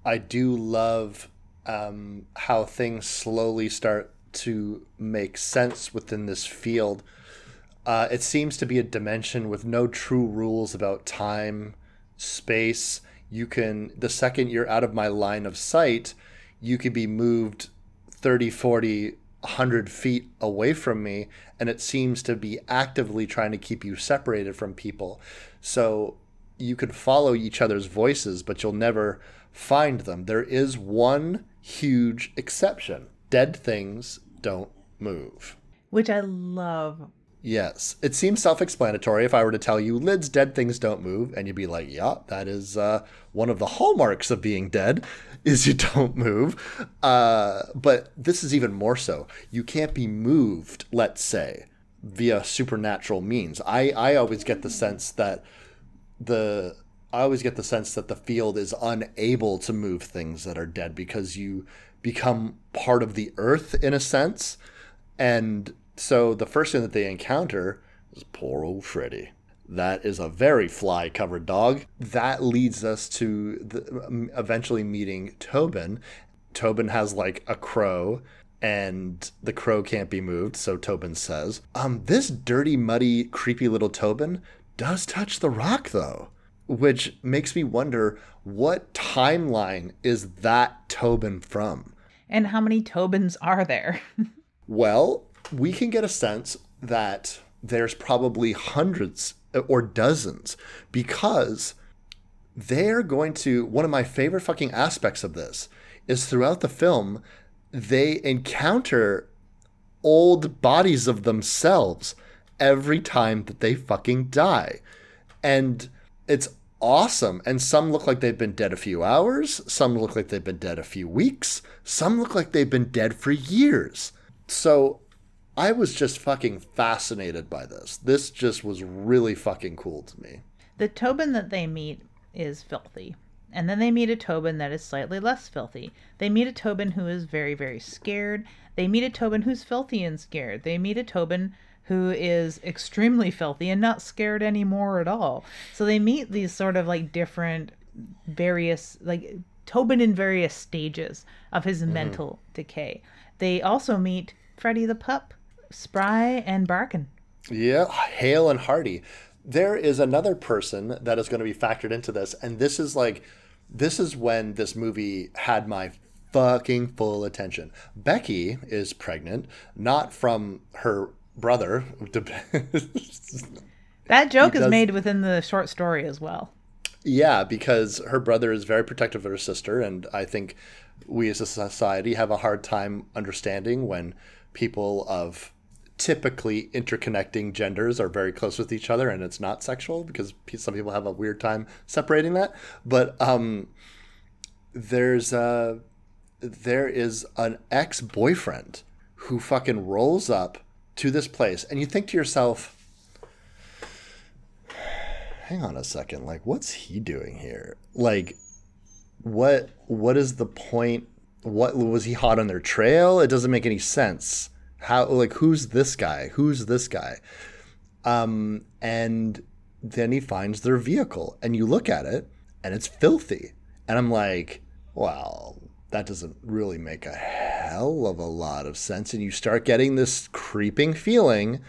I do love um, how things slowly start to make sense within this field. Uh, it seems to be a dimension with no true rules about time, space. You can, the second you're out of my line of sight, you could be moved 30, 40, 100 feet away from me, and it seems to be actively trying to keep you separated from people. So you could follow each other's voices, but you'll never find them. There is one huge exception dead things don't move. Which I love. Yes. It seems self explanatory if I were to tell you lids, dead things don't move, and you'd be like, yeah, that is uh, one of the hallmarks of being dead is you don't move. Uh, but this is even more so. You can't be moved, let's say, via supernatural means. I, I always get the sense that the I always get the sense that the field is unable to move things that are dead because you become part of the earth in a sense. And so the first thing that they encounter is poor old Freddy. That is a very fly covered dog. That leads us to the, eventually meeting Tobin. Tobin has like a crow and the crow can't be moved, so Tobin says. Um, this dirty, muddy, creepy little Tobin does touch the rock though which makes me wonder what timeline is that Tobin from? And how many Tobins are there? well, we can get a sense that there's probably hundreds uh, or dozens because they're going to. One of my favorite fucking aspects of this is throughout the film, they encounter old bodies of themselves every time that they fucking die. And it's awesome. And some look like they've been dead a few hours, some look like they've been dead a few weeks, some look like they've been dead for years. So I was just fucking fascinated by this. This just was really fucking cool to me. The Tobin that they meet is filthy. And then they meet a Tobin that is slightly less filthy. They meet a Tobin who is very, very scared. They meet a Tobin who's filthy and scared. They meet a Tobin who is extremely filthy and not scared anymore at all. So they meet these sort of like different, various, like Tobin in various stages of his mm-hmm. mental decay. They also meet Freddy the Pup, Spry, and Barkin. Yeah, hale and hearty. There is another person that is going to be factored into this, and this is like, this is when this movie had my fucking full attention. Becky is pregnant, not from her brother. that joke is made within the short story as well. Yeah, because her brother is very protective of her sister, and I think we as a society have a hard time understanding when people of typically interconnecting genders are very close with each other and it's not sexual because some people have a weird time separating that. But um, there's a there is an ex-boyfriend who fucking rolls up to this place and you think to yourself hang on a second like what's he doing here? Like what what is the point? What was he hot on their trail? It doesn't make any sense how like who's this guy who's this guy um and then he finds their vehicle and you look at it and it's filthy and i'm like well that doesn't really make a hell of a lot of sense. And you start getting this creeping feeling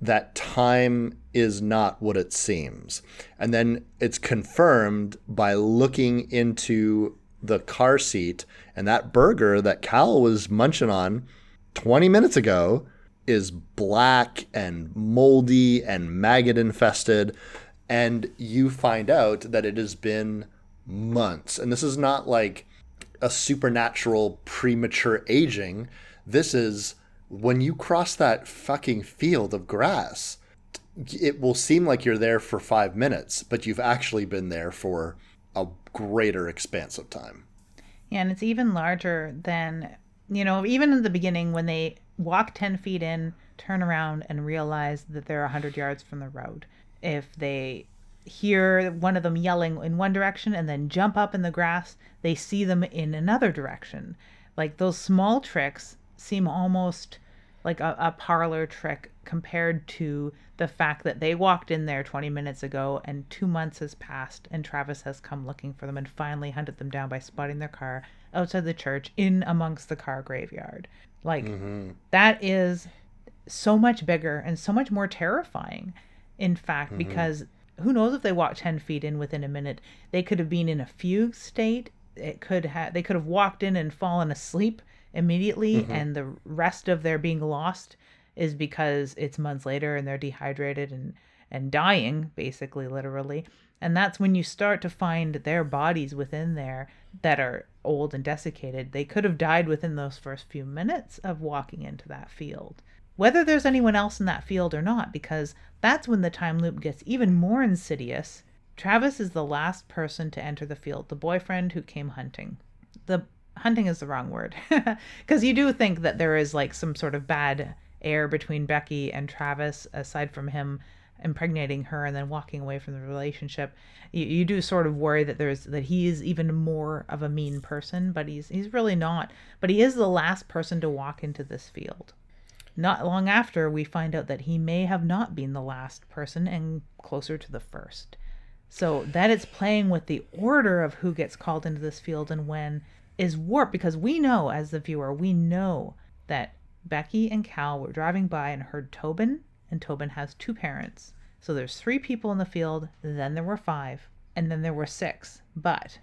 that time is not what it seems. And then it's confirmed by looking into the car seat and that burger that Cal was munching on 20 minutes ago is black and moldy and maggot infested and you find out that it has been months. And this is not like a supernatural premature aging. This is when you cross that fucking field of grass, it will seem like you're there for five minutes, but you've actually been there for a greater expanse of time. Yeah, and it's even larger than, you know, even in the beginning when they walk 10 feet in, turn around, and realize that they're 100 yards from the road. If they hear one of them yelling in one direction and then jump up in the grass, they see them in another direction. Like those small tricks seem almost like a, a parlor trick compared to the fact that they walked in there 20 minutes ago and two months has passed and Travis has come looking for them and finally hunted them down by spotting their car outside the church in amongst the car graveyard. Like mm-hmm. that is so much bigger and so much more terrifying, in fact, mm-hmm. because who knows if they walked 10 feet in within a minute. They could have been in a fugue state. It could have they could have walked in and fallen asleep immediately mm-hmm. and the rest of their being lost is because it's months later and they're dehydrated and and dying basically literally and that's when you start to find their bodies within there that are old and desiccated they could have died within those first few minutes of walking into that field. Whether there's anyone else in that field or not because that's when the time loop gets even more insidious. Travis is the last person to enter the field the boyfriend who came hunting. The hunting is the wrong word because you do think that there is like some sort of bad air between Becky and Travis aside from him impregnating her and then walking away from the relationship you, you do sort of worry that there's that he is even more of a mean person but he's he's really not. But he is the last person to walk into this field. Not long after we find out that he may have not been the last person and closer to the first. So that it's playing with the order of who gets called into this field and when is warped because we know as the viewer, we know that Becky and Cal were driving by and heard Tobin, and Tobin has two parents. So there's three people in the field, then there were five, and then there were six. But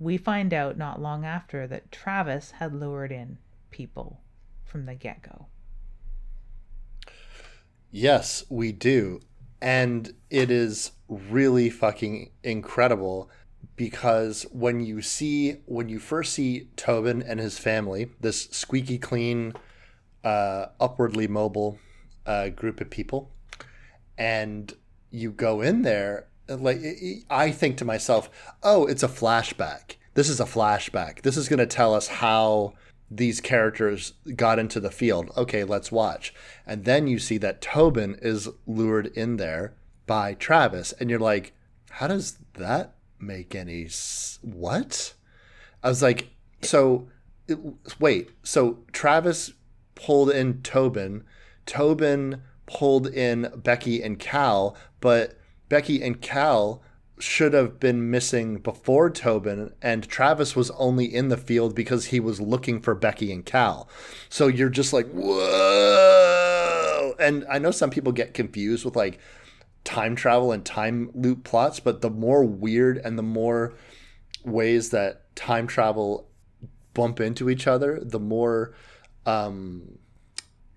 we find out not long after that Travis had lured in people from the get go. Yes, we do. And it is really fucking incredible because when you see when you first see Tobin and his family, this squeaky clean, uh, upwardly mobile uh, group of people, and you go in there, like I think to myself, oh, it's a flashback. This is a flashback. This is going to tell us how these characters got into the field. Okay, let's watch. And then you see that Tobin is lured in there by Travis, and you're like, how does that make any s- what? I was like, so it, wait, so Travis pulled in Tobin, Tobin pulled in Becky and Cal, but Becky and Cal should have been missing before Tobin, and Travis was only in the field because he was looking for Becky and Cal. So you're just like, whoa. And I know some people get confused with like time travel and time loop plots, but the more weird and the more ways that time travel bump into each other, the more um,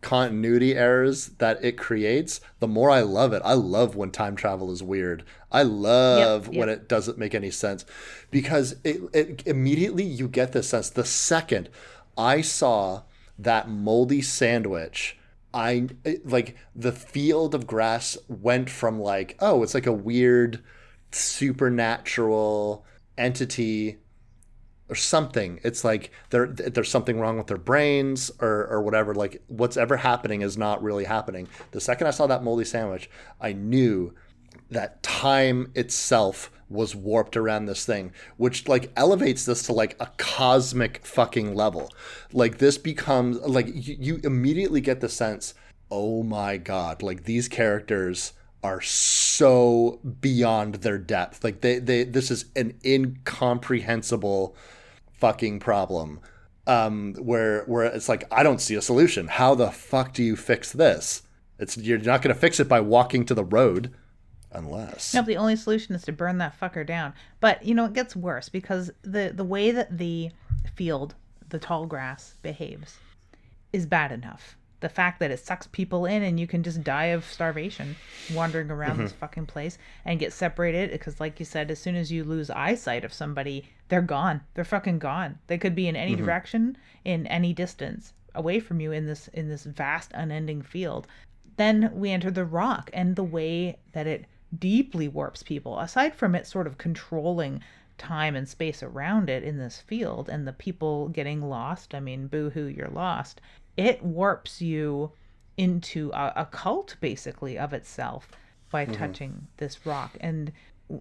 continuity errors that it creates, the more I love it. I love when time travel is weird. I love yep, yep. when it doesn't make any sense because it, it immediately you get this sense the second I saw that moldy sandwich I like the field of grass went from like, oh, it's like a weird supernatural entity or something. It's like there there's something wrong with their brains or or whatever. Like what's ever happening is not really happening. The second I saw that moldy sandwich, I knew that time itself was warped around this thing, which like elevates this to like a cosmic fucking level. Like this becomes like you, you immediately get the sense, oh my god, like these characters are so beyond their depth. Like they they this is an incomprehensible fucking problem. Um where where it's like I don't see a solution. How the fuck do you fix this? It's you're not going to fix it by walking to the road, unless. No, the only solution is to burn that fucker down. But you know, it gets worse because the the way that the field, the tall grass, behaves, is bad enough. The fact that it sucks people in and you can just die of starvation wandering around this mm-hmm. fucking place and get separated because, like you said, as soon as you lose eyesight of somebody, they're gone. They're fucking gone. They could be in any mm-hmm. direction, in any distance away from you in this in this vast, unending field. Then we enter the rock and the way that it deeply warps people. Aside from it sort of controlling time and space around it in this field and the people getting lost, I mean, boo hoo, you're lost. It warps you into a, a cult basically of itself by mm-hmm. touching this rock. And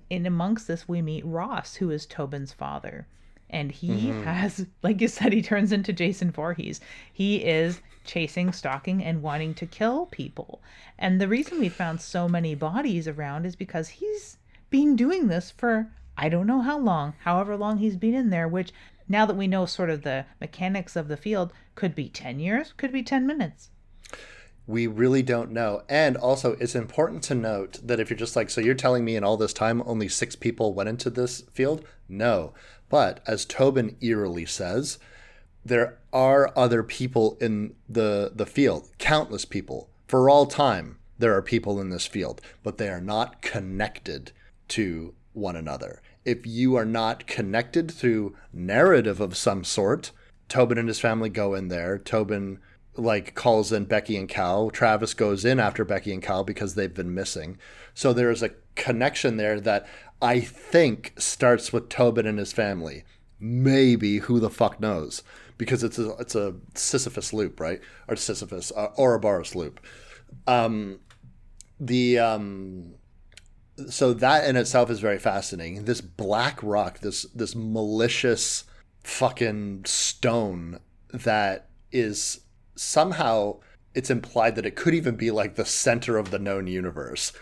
in amongst this, we meet Ross, who is Tobin's father. And he mm-hmm. has, like you said, he turns into Jason Voorhees. He is chasing, stalking, and wanting to kill people. And the reason we found so many bodies around is because he's been doing this for I don't know how long, however long he's been in there, which now that we know sort of the mechanics of the field, could be 10 years, could be 10 minutes. We really don't know. And also, it's important to note that if you're just like, so you're telling me in all this time only six people went into this field? No. But as Tobin eerily says, there are other people in the, the field, countless people. For all time, there are people in this field, but they are not connected to one another. If you are not connected through narrative of some sort, Tobin and his family go in there. Tobin like calls in Becky and Cal. Travis goes in after Becky and Cal because they've been missing. So there's a connection there that I think starts with Tobin and his family. Maybe who the fuck knows? Because it's a it's a Sisyphus loop, right? Or Sisyphus, uh, Ouroboros loop. Um, the um, so that in itself is very fascinating. This black rock, this this malicious fucking stone that is somehow it's implied that it could even be like the center of the known universe.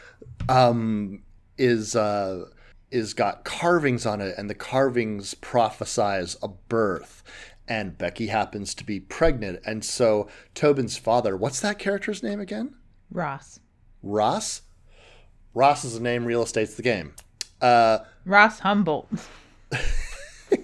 Um, is uh, is got carvings on it, and the carvings prophesize a birth. And Becky happens to be pregnant, and so Tobin's father, what's that character's name again? Ross. Ross. Ross is the name. Real estate's the game. Uh, Ross Humboldt.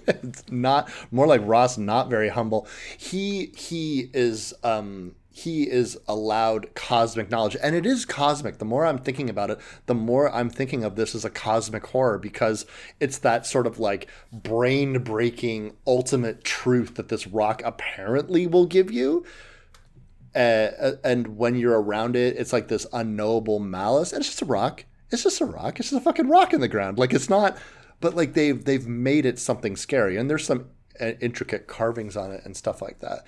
it's not more like Ross, not very humble. He he is um he is allowed cosmic knowledge, and it is cosmic. The more I'm thinking about it, the more I'm thinking of this as a cosmic horror because it's that sort of like brain breaking ultimate truth that this rock apparently will give you. Uh, and when you're around it, it's like this unknowable malice. And it's just a rock. It's just a rock. It's just a fucking rock in the ground. Like it's not, but like they've they've made it something scary. And there's some uh, intricate carvings on it and stuff like that.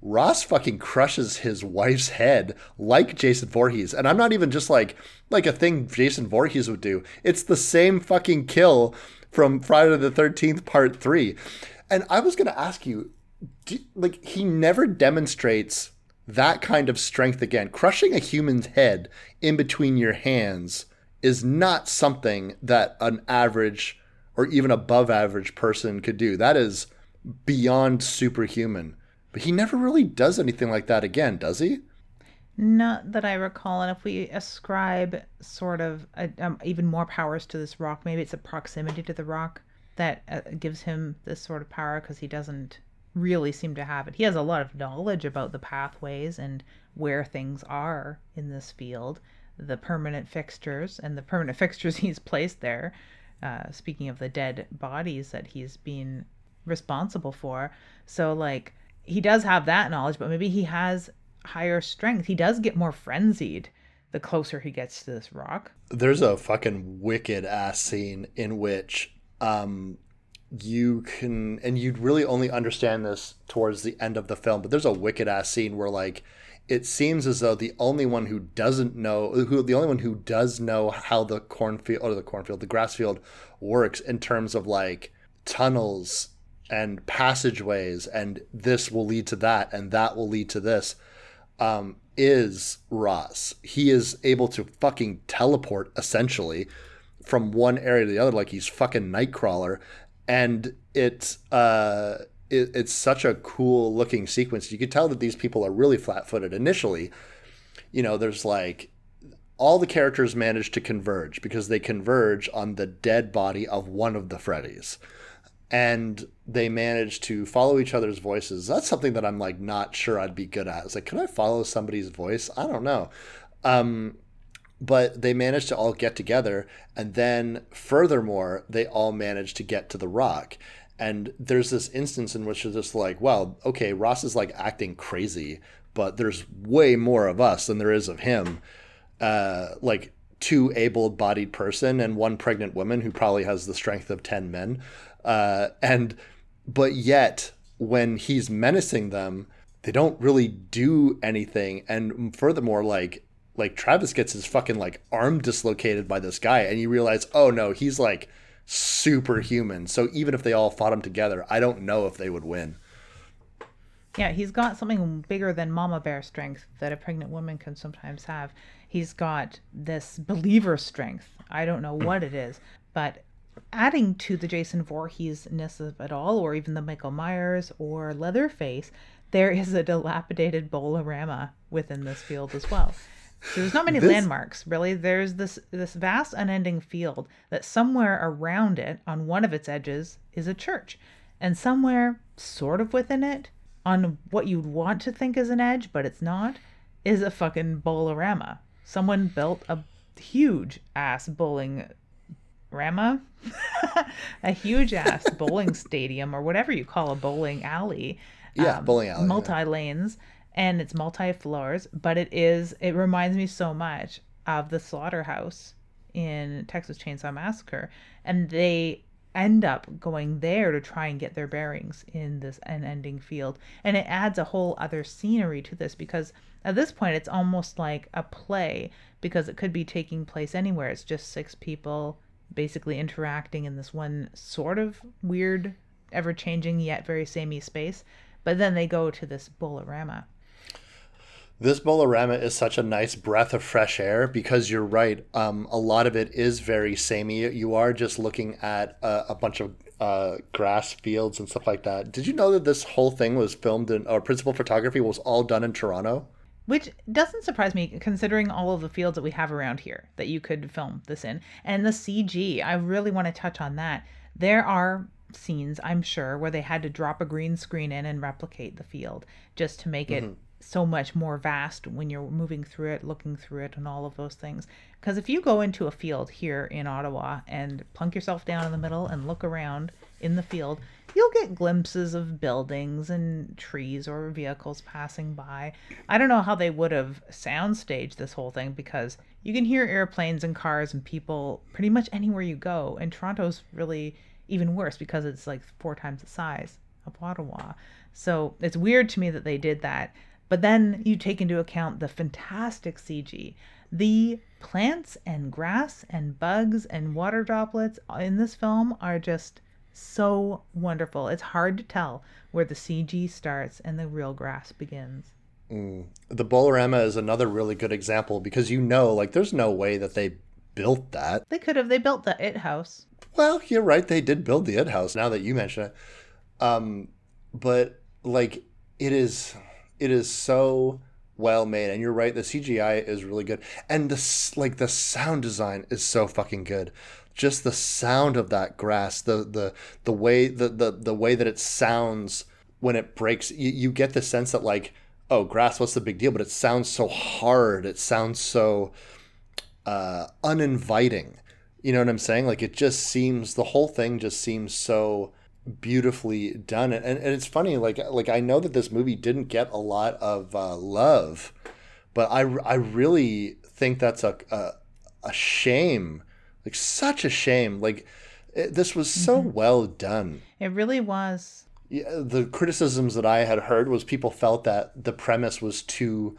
Ross fucking crushes his wife's head like Jason Voorhees, and I'm not even just like like a thing Jason Voorhees would do. It's the same fucking kill from Friday the Thirteenth Part Three. And I was gonna ask you, do, like he never demonstrates that kind of strength again. Crushing a human's head in between your hands is not something that an average or even above average person could do. That is beyond superhuman. But he never really does anything like that again, does he? Not that I recall. And if we ascribe sort of a, um, even more powers to this rock, maybe it's a proximity to the rock that uh, gives him this sort of power because he doesn't really seem to have it. He has a lot of knowledge about the pathways and where things are in this field, the permanent fixtures and the permanent fixtures he's placed there. Uh, speaking of the dead bodies that he's been responsible for. So, like, he does have that knowledge, but maybe he has higher strength. He does get more frenzied the closer he gets to this rock. There's a fucking wicked ass scene in which um, you can, and you'd really only understand this towards the end of the film, but there's a wicked ass scene where, like, it seems as though the only one who doesn't know who the only one who does know how the cornfield or the cornfield the grass field works in terms of like tunnels and passageways and this will lead to that and that will lead to this um, is Ross. He is able to fucking teleport essentially from one area to the other like he's fucking Nightcrawler, and it's uh, it, it's such a cool looking sequence. You could tell that these people are really flat footed initially, you know, there's like all the characters manage to converge because they converge on the dead body of one of the Freddys. And they manage to follow each other's voices. That's something that I'm like not sure I'd be good at. It's like, could I follow somebody's voice? I don't know. Um, but they manage to all get together and then furthermore they all manage to get to the rock and there's this instance in which you're just like well okay ross is like acting crazy but there's way more of us than there is of him. Uh, like two able-bodied person and one pregnant woman who probably has the strength of 10 men. Uh, and but yet when he's menacing them they don't really do anything. And furthermore like like Travis gets his fucking like arm dislocated by this guy, and you realize, oh no, he's like superhuman. So even if they all fought him together, I don't know if they would win. Yeah, he's got something bigger than mama bear strength that a pregnant woman can sometimes have. He's got this believer strength. I don't know what it is, but adding to the Jason Voorhees-ness of it all, or even the Michael Myers or Leatherface, there is a dilapidated Bowl-O-Rama within this field as well. So there's not many this... landmarks, really. There's this this vast unending field that somewhere around it, on one of its edges, is a church. And somewhere sort of within it, on what you'd want to think is an edge, but it's not, is a fucking Bowl-O-Rama. Someone built a huge ass bowling rama, a huge ass bowling stadium or whatever you call a bowling alley. Yeah, um, bowling alley. Multi lanes. Yeah and it's multi floors, but it is it reminds me so much of the slaughterhouse in Texas Chainsaw Massacre, and they end up going there to try and get their bearings in this unending field, and it adds a whole other scenery to this because at this point it's almost like a play because it could be taking place anywhere. It's just six people basically interacting in this one sort of weird, ever changing yet very samey space. But then they go to this Bowl-O-Rama this Bowl-O-Rama is such a nice breath of fresh air because you're right. Um, a lot of it is very samey. You are just looking at a, a bunch of uh, grass fields and stuff like that. Did you know that this whole thing was filmed in, or principal photography was all done in Toronto? Which doesn't surprise me considering all of the fields that we have around here that you could film this in. And the CG, I really want to touch on that. There are scenes, I'm sure, where they had to drop a green screen in and replicate the field just to make it mm-hmm so much more vast when you're moving through it, looking through it, and all of those things. Because if you go into a field here in Ottawa and plunk yourself down in the middle and look around in the field, you'll get glimpses of buildings and trees or vehicles passing by. I don't know how they would have soundstaged this whole thing because you can hear airplanes and cars and people pretty much anywhere you go. And Toronto's really even worse because it's like four times the size of Ottawa. So it's weird to me that they did that. But then you take into account the fantastic CG. The plants and grass and bugs and water droplets in this film are just so wonderful. It's hard to tell where the CG starts and the real grass begins. Mm. The Bowl-O-Rama is another really good example because you know, like, there's no way that they built that. They could have. They built the It House. Well, you're right. They did build the It House. Now that you mention it, um, but like, it is it is so well made and you're right the cgi is really good. And the like the sound design is so fucking good. Just the sound of that grass the the the way the the, the way that it sounds when it breaks you, you get the sense that like oh grass what's the big deal? But it sounds so hard. It sounds so uh uninviting. You know what i'm saying? Like it just seems the whole thing just seems so beautifully done. And, and it's funny like like i know that this movie didn't get a lot of uh, love but i i really think that's a, a, a shame like such a shame. Like it, this was so mm-hmm. well done. It really was. Yeah, the criticisms that i had heard was people felt that the premise was too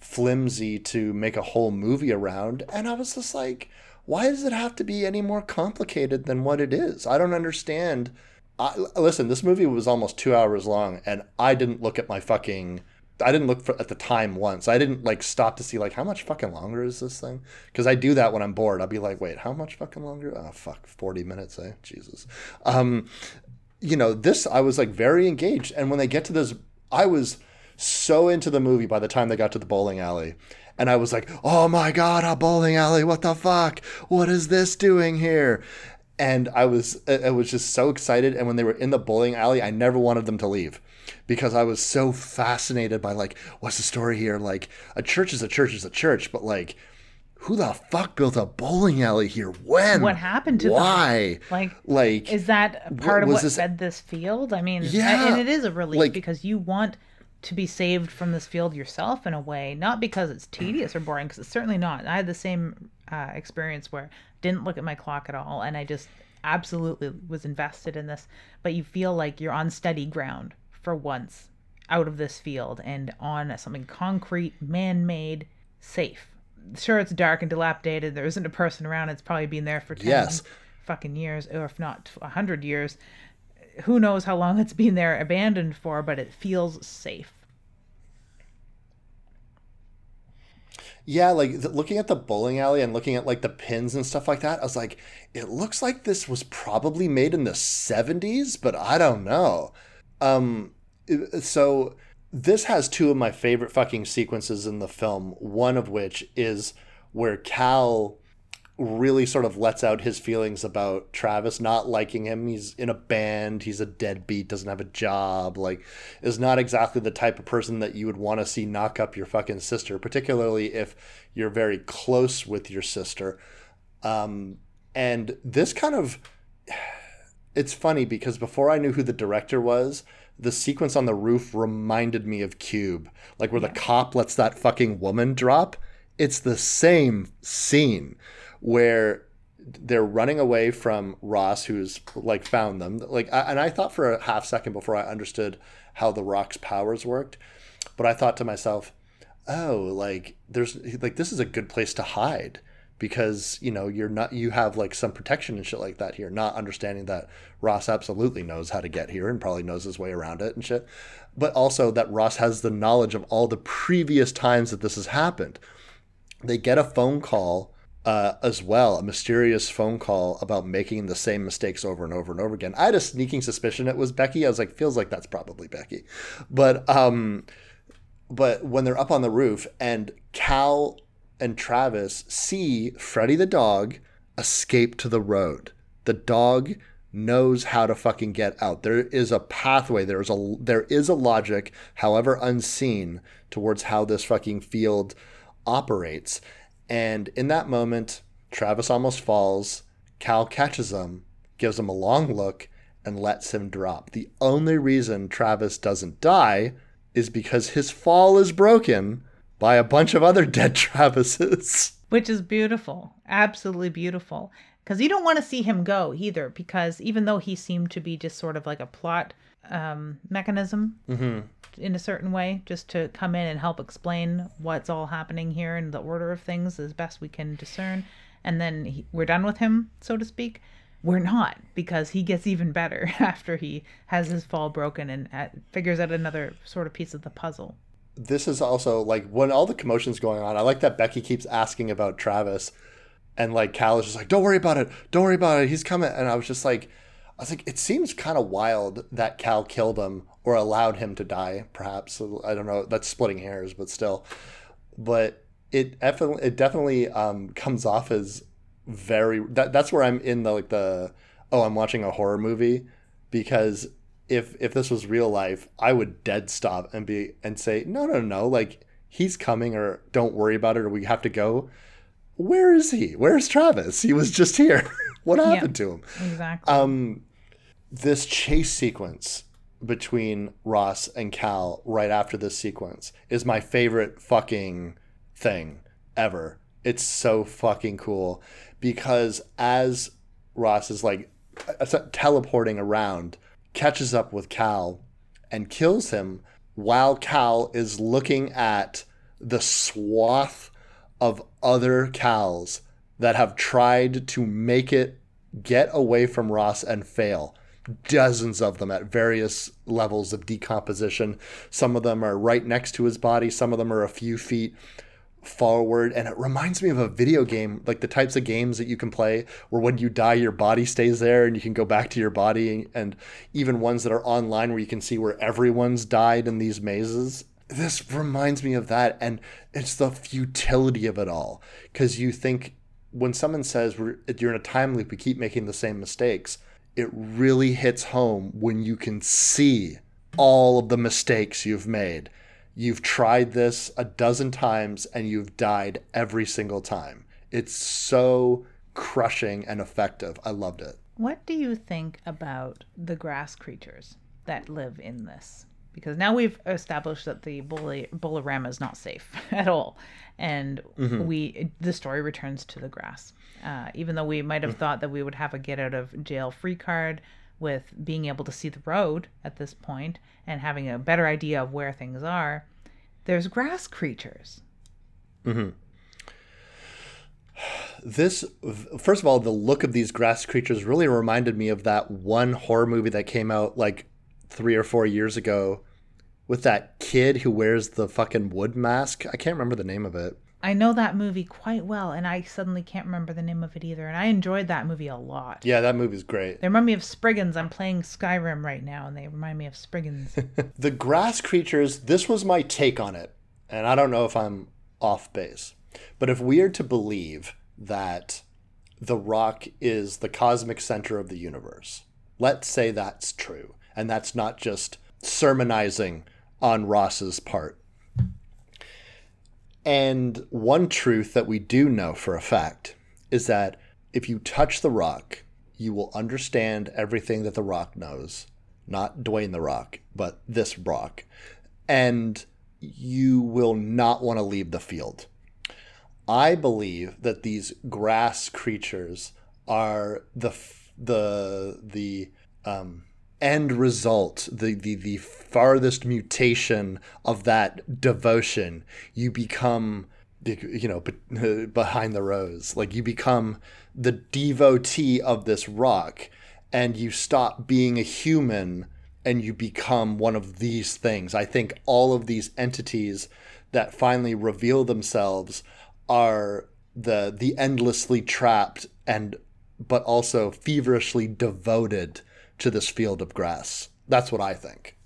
flimsy to make a whole movie around. And i was just like why does it have to be any more complicated than what it is? I don't understand I, listen, this movie was almost two hours long, and I didn't look at my fucking. I didn't look for, at the time once. I didn't like stop to see like how much fucking longer is this thing? Because I do that when I'm bored. I'll be like, wait, how much fucking longer? Oh fuck, forty minutes, eh? Jesus. Um, you know, this I was like very engaged, and when they get to this, I was so into the movie by the time they got to the bowling alley. And I was like, oh my God, a bowling alley. What the fuck? What is this doing here? And I was, I was just so excited. And when they were in the bowling alley, I never wanted them to leave because I was so fascinated by like, what's the story here? Like, a church is a church is a church, but like, who the fuck built a bowling alley here? When? What happened to Why? them? Like, like is that part of what this- fed this field? I mean, Yeah, and it is a relief like- because you want to be saved from this field yourself in a way, not because it's tedious or boring, because it's certainly not. I had the same uh, experience where I didn't look at my clock at all, and I just absolutely was invested in this. But you feel like you're on steady ground for once out of this field and on something concrete, man-made, safe. Sure, it's dark and dilapidated. There isn't a person around. It's probably been there for ten Yes. fucking years, or if not a hundred years. Who knows how long it's been there abandoned for, but it feels safe. Yeah, like looking at the bowling alley and looking at like the pins and stuff like that, I was like, it looks like this was probably made in the 70s, but I don't know. Um so this has two of my favorite fucking sequences in the film, one of which is where Cal really sort of lets out his feelings about Travis not liking him. He's in a band, he's a deadbeat, doesn't have a job, like is not exactly the type of person that you would want to see knock up your fucking sister, particularly if you're very close with your sister. Um, and this kind of it's funny because before I knew who the director was, the sequence on the roof reminded me of Cube, like where the cop lets that fucking woman drop. It's the same scene where they're running away from Ross, who's like found them. Like, I, and I thought for a half second before I understood how the Rock's powers worked, but I thought to myself, oh, like there's like this is a good place to hide because you know you're not you have like some protection and shit like that here not understanding that ross absolutely knows how to get here and probably knows his way around it and shit but also that ross has the knowledge of all the previous times that this has happened they get a phone call uh, as well, a mysterious phone call about making the same mistakes over and over and over again. I had a sneaking suspicion it was Becky. I was like, feels like that's probably Becky, but um, but when they're up on the roof and Cal and Travis see Freddy the dog escape to the road, the dog knows how to fucking get out. There is a pathway. There is a there is a logic, however unseen, towards how this fucking field operates. And in that moment, Travis almost falls. Cal catches him, gives him a long look, and lets him drop. The only reason Travis doesn't die is because his fall is broken by a bunch of other dead Travises. which is beautiful absolutely beautiful because you don't want to see him go either because even though he seemed to be just sort of like a plot um, mechanism in a certain way just to come in and help explain what's all happening here and the order of things as best we can discern and then he, we're done with him so to speak we're not because he gets even better after he has his fall broken and uh, figures out another sort of piece of the puzzle this is also like when all the commotion's going on. I like that Becky keeps asking about Travis, and like Cal is just like, "Don't worry about it. Don't worry about it. He's coming." And I was just like, I was like, it seems kind of wild that Cal killed him or allowed him to die. Perhaps I don't know. That's splitting hairs, but still. But it definitely it definitely um, comes off as very. That, that's where I'm in the like the oh I'm watching a horror movie because if if this was real life, I would dead stop and be and say, no, no, no, like he's coming, or don't worry about it, or we have to go. Where is he? Where's Travis? He was just here. what happened to him? exactly Um, this chase sequence between Ross and Cal right after this sequence is my favorite fucking thing ever. It's so fucking cool because as Ross is like uh, teleporting around, catches up with Cal and kills him while Cal is looking at the swath of other Cals that have tried to make it get away from Ross and fail. Dozens of them at various levels of decomposition. Some of them are right next to his body, some of them are a few feet forward. And it reminds me of a video game, like the types of games that you can play where when you die, your body stays there and you can go back to your body. And even ones that are online where you can see where everyone's died in these mazes. This reminds me of that and it's the futility of it all. Because you think when someone says we're, you're in a time loop we keep making the same mistakes it really hits home when you can see all of the mistakes you've made. You've tried this a dozen times and you've died every single time. It's so crushing and effective. I loved it. What do you think about the grass creatures that live in this? Because now we've established that the bully Bowl-O-Rama is not safe at all, and mm-hmm. we the story returns to the grass. Uh, even though we might have mm. thought that we would have a get out of jail free card with being able to see the road at this point and having a better idea of where things are, there's grass creatures. Mm-hmm. this first of all the look of these grass creatures really reminded me of that one horror movie that came out like three or four years ago with that kid who wears the fucking wood mask i can't remember the name of it I know that movie quite well, and I suddenly can't remember the name of it either. And I enjoyed that movie a lot. yeah that movie's great They remind me of Spriggans. I'm playing Skyrim right now, and they remind me of Spriggans. the grass creatures this was my take on it and i don't know if i'm off base but if we are to believe that the rock is the cosmic center of the universe let's say that's true and that's not just sermonizing on ross's part and one truth that we do know for a fact is that if you touch the rock, you will understand everything that the rock knows. Not Dwayne the Rock, but this rock. And you will not want to leave the field. I believe that these grass creatures are the the the um, end result, the, the the farthest mutation of that devotion. You become you know behind the Rows, like you become the devotee of this rock, and you stop being a human and you become one of these things. I think all of these entities that finally reveal themselves are the the endlessly trapped and but also feverishly devoted to this field of grass. That's what I think.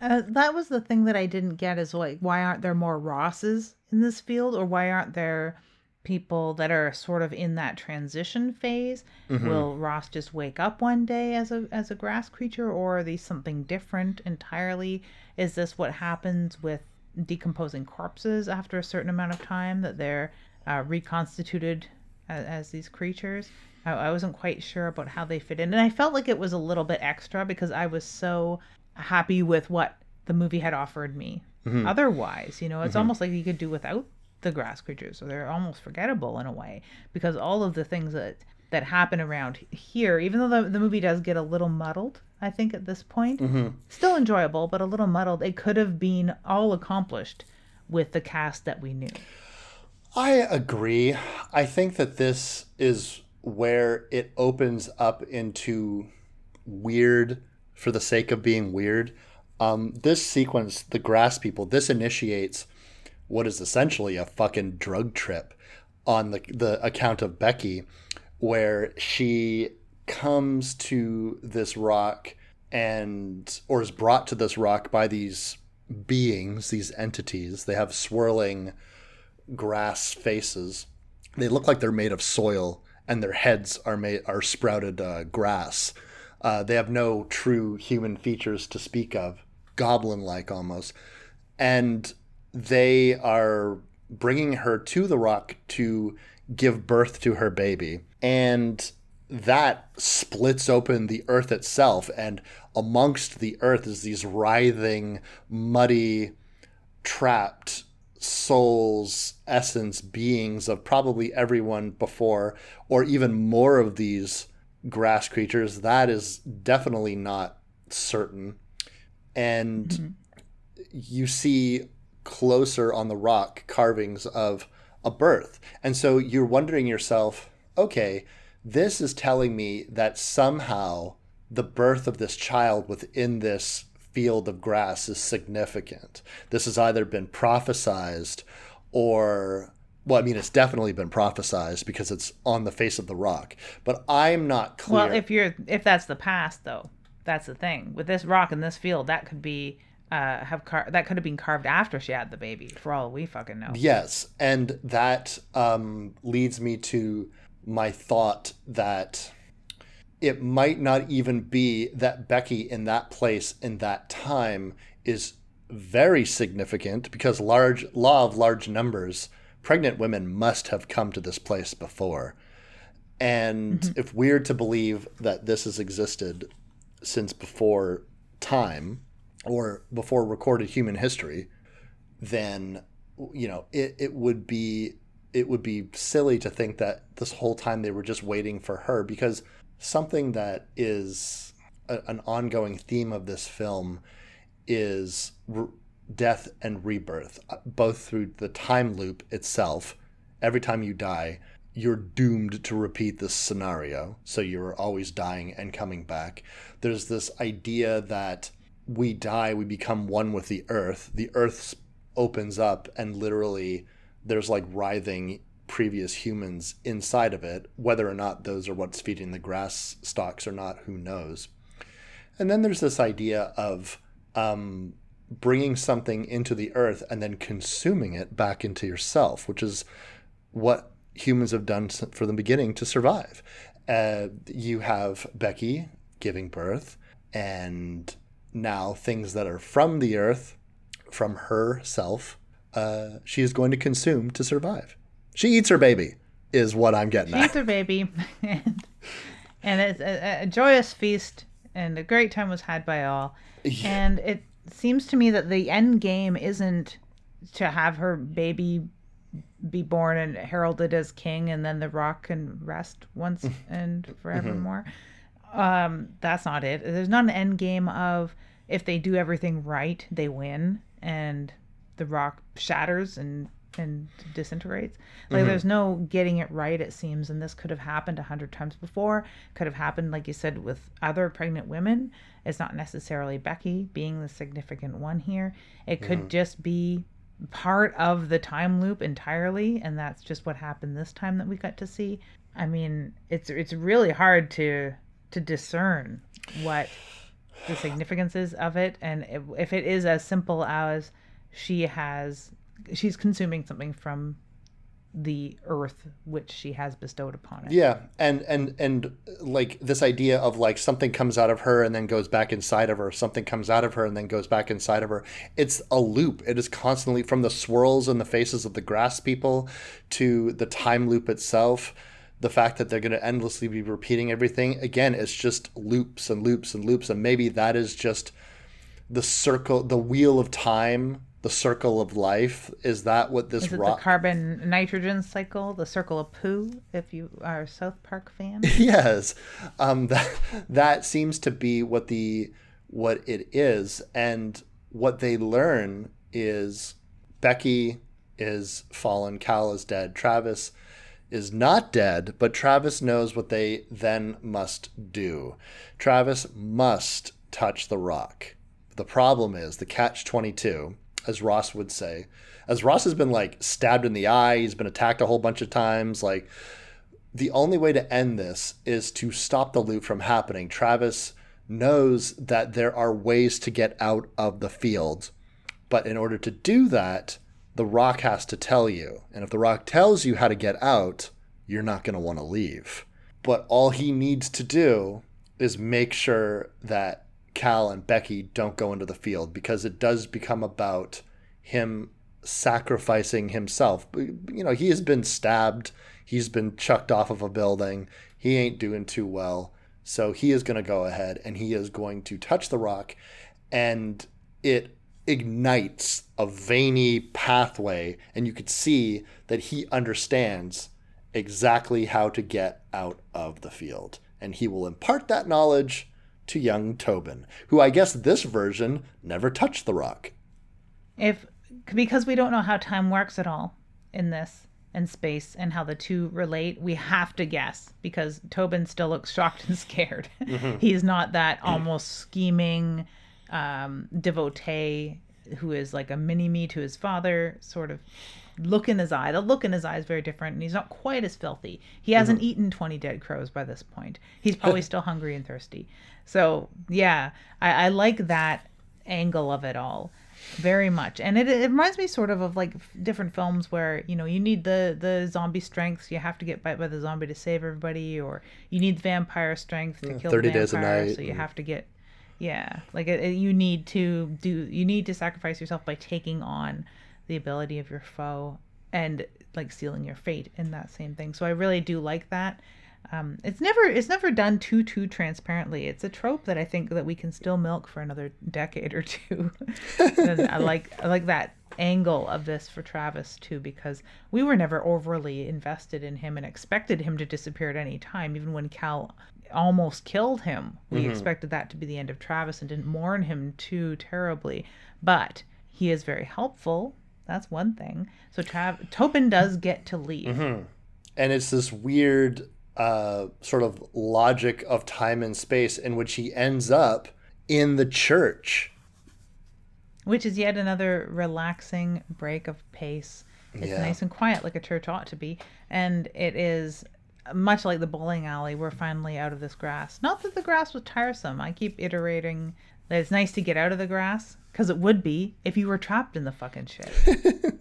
uh, that was the thing that I didn't get is like, why aren't there more Rosses in this field, or why aren't there people that are sort of in that transition phase? Will Ross just wake up one day as a as a grass creature, or are these something different entirely? Is this what happens with decomposing corpses after a certain amount of time that they're uh, reconstituted as, as these creatures? I, I wasn't quite sure about how they fit in, and I felt like it was a little bit extra because I was so happy with what the movie had offered me. Mm-hmm. Otherwise, you know, it's mm-hmm. almost like you could do without the grass creatures, so they're almost forgettable in a way because all of the things that that happen around here, even though the, the movie does get a little muddled, I think at this point, mm-hmm. still enjoyable, but a little muddled. It could have been all accomplished with the cast that we knew. I agree. I think that this is where it opens up into weird for the sake of being weird. Um, this sequence, the grass people, this initiates what is essentially a fucking drug trip on the the account of Becky, where she comes to this rock and or is brought to this rock by these beings, these entities. They have swirling grass faces. They look like they're made of soil, and their heads are made are sprouted uh, grass. Uh, they have no true human features to speak of, goblin-like almost, and they are bringing her to the rock to give birth to her baby, and that splits open the earth itself, and amongst the earth is these writhing, muddy, trapped souls, essence, beings of probably everyone before, or even more of these grass creatures. That is definitely not certain. And mm-hmm. you see closer on the rock carvings of a birth. And so you're wondering yourself, okay, this is telling me that somehow the birth of this child within this field of grass is significant. This has either been prophesized or well, I mean, it's definitely been prophesized because it's on the face of the rock. But I'm not clear. Well, if you're if that's the past though, that's the thing. With this rock in this field, that could be uh, have car- that could have been carved after she had the baby, for all we fucking know. Yes, and that um, leads me to my thought that it might not even be that Becky in that place in that time is very significant because large law of large numbers pregnant women must have come to this place before and mm-hmm. if we're to believe that this has existed since before time or before recorded human history then you know it, it would be it would be silly to think that this whole time they were just waiting for her because something that is a, an ongoing theme of this film is re- death and rebirth, uh, both through the time loop itself. Every time you die, you're doomed to repeat this scenario. So you're always dying and coming back. There's this idea that we die, we become one with the earth. The earth opens up, and literally, there's like writhing previous humans inside of it. Whether or not those are what's feeding the grass stalks or not, who knows. And then there's this idea of um, bringing something into the earth and then consuming it back into yourself, which is what humans have done for the beginning to survive. Uh, you have Becky giving birth, and now things that are from the earth, from herself, uh, she is going to consume to survive. She eats her baby, is what I'm getting she at. eats her baby, and, and it's a, a joyous feast, and a great time was had by all. Yeah. And it seems to me that the end game isn't to have her baby be born and heralded as king and then the rock can rest once and forevermore. Mm-hmm. Um, that's not it. There's not an end game of if they do everything right, they win and the rock shatters and and disintegrates. Like mm-hmm. there's no getting it right, it seems, and this could have happened a hundred times before. Could have happened, like you said, with other pregnant women. It's not necessarily Becky being the significant one here. It could mm-hmm. just be part of the time loop entirely, and that's just what happened this time that we got to see. I mean, it's it's really hard to to discern what the significance is of it, and if, if it is as simple as she has she's consuming something from the earth which she has bestowed upon it. Yeah, and and and like this idea of like something comes out of her and then goes back inside of her, something comes out of her and then goes back inside of her. It's a loop. It is constantly from the swirls in the faces of the grass people to the time loop itself. The fact that they're going to endlessly be repeating everything again, it's just loops and loops and loops, and maybe that is just the circle, the wheel of time the circle of life. Is that what this is it rock? The carbon nitrogen cycle, the circle of poo. If you are a South Park fan. yes, um, that that seems to be what the what it is, and what they learn is Becky is fallen, Cal is dead, Travis is not dead, but Travis knows what they then must do. Travis must touch the rock. The problem is the catch 22 as Ross would say. As Ross has been like stabbed in the eye, he's been attacked a whole bunch of times. Like the only way to end this is to stop the loop from happening. Travis knows that there are ways to get out of the field, but in order to do that, the rock has to tell you. And if the rock tells you how to get out, you're not going to want to leave. But all he needs to do is make sure that Cal and Becky don't go into the field because it does become about him sacrificing himself. You know, he has been stabbed, he's been chucked off of a building, he ain't doing too well. So he is going to go ahead and he is going to touch the rock and it ignites a veiny pathway and you could see that he understands exactly how to get out of the field and he will impart that knowledge to young Tobin, who I guess this version never touched the rock. If because we don't know how time works at all in this and space and how the two relate, we have to guess because Tobin still looks shocked and scared. Mm-hmm. He's not that almost scheming um, devotee who is like a mini me to his father sort of look in his eye. The look in his eye is very different, and he's not quite as filthy. He hasn't mm-hmm. eaten 20 dead crows by this point. He's probably still hungry and thirsty. So, yeah, I, I like that angle of it all very much. And it, it reminds me sort of of like different films where you know you need the the zombie strength you have to get bit by the zombie to save everybody or you need vampire strength to mm, kill 30 the Days of Night so you and- have to get yeah like it, it- you need to do you need to sacrifice yourself by taking on the ability of your foe and like sealing your fate in that same thing. So i really do like that um, it's never it's never done too too transparently. It's a trope that i think that we can still milk for another decade or two. And i like i like that angle of this for travis too because we were never overly invested in him and expected him to disappear at any time. Even when cal almost killed him we expected that to be the end of travis and didn't mourn him too terribly. But he is very helpful. That's one thing. So Trav- tobin does get to leave. And it's this weird uh, sort of logic of time and space in which he ends up in the church. which is yet another relaxing break of pace. It's Yeah. nice and quiet, like a church ought to be, and it is much like the bowling alley. We're finally out of this grass. Not that the grass was tiresome. I keep iterating that it's nice to get out of the grass because it would be if you were trapped in the fucking shit.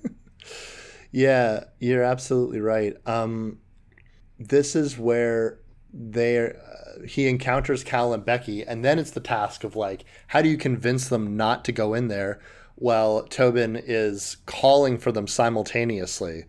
Yeah, you're absolutely right. Um, this is where they uh, he encounters Cal and Becky, and then it's the task of like, how do you convince them not to go in there while Tobin is calling for them simultaneously,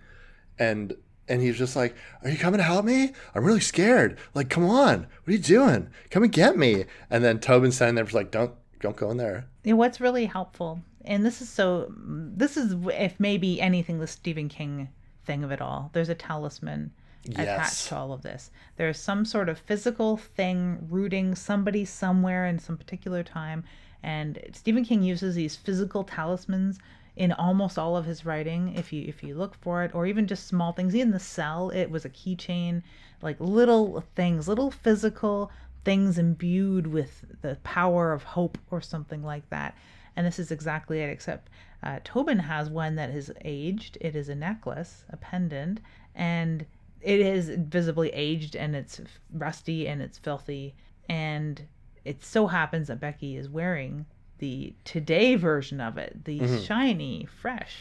and and he's just like, "Are you coming to help me? I'm really scared. Like, come on, what are you doing? Come and get me." And then Tobin's standing there, like, "Don't don't go in there." Know, what's really helpful, and this is so, this is if maybe anything the Stephen King thing of it all. There's a talisman Yes. attached to all of this. There's some sort of physical thing rooting somebody somewhere in some particular time, and Stephen King uses these physical talismans in almost all of his writing. If you if you look for it, or even just small things. even the cell, it was a keychain, like little things, little physical things imbued with the power of hope or something like that. And this is exactly it, except uh, Tobin has one that is aged. It is a necklace, a pendant, and it is visibly aged and it's rusty and it's filthy. And it so happens that Becky is wearing the today version of it, the shiny, fresh,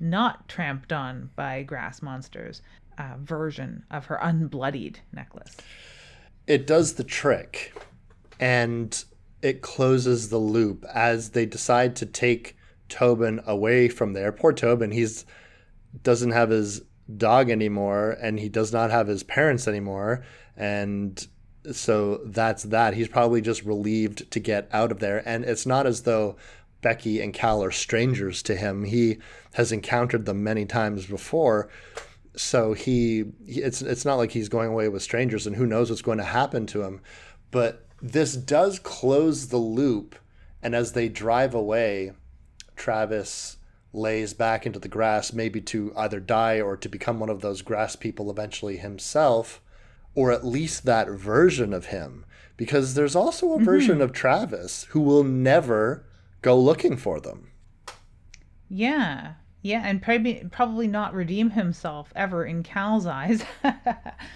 not tramped on by grass monsters uh, version of her unbloodied necklace. it does the trick and it closes the loop as they decide to take Tobin away from there. Poor Tobin, he's doesn't have his dog anymore and he does not have his parents anymore and so that's that. He's probably just relieved to get out of there and it's not as though Becky and Cal are strangers to him. He has encountered them many times before so he it's it's not like he's going away with strangers and who knows what's going to happen to him but this does close the loop and as they drive away Travis lays back into the grass maybe to either die or to become one of those grass people eventually himself or at least that version of him because there's also a version mm-hmm. of Travis who will never go looking for them Yeah. Yeah, and probably probably not redeem himself ever in Cal's eyes.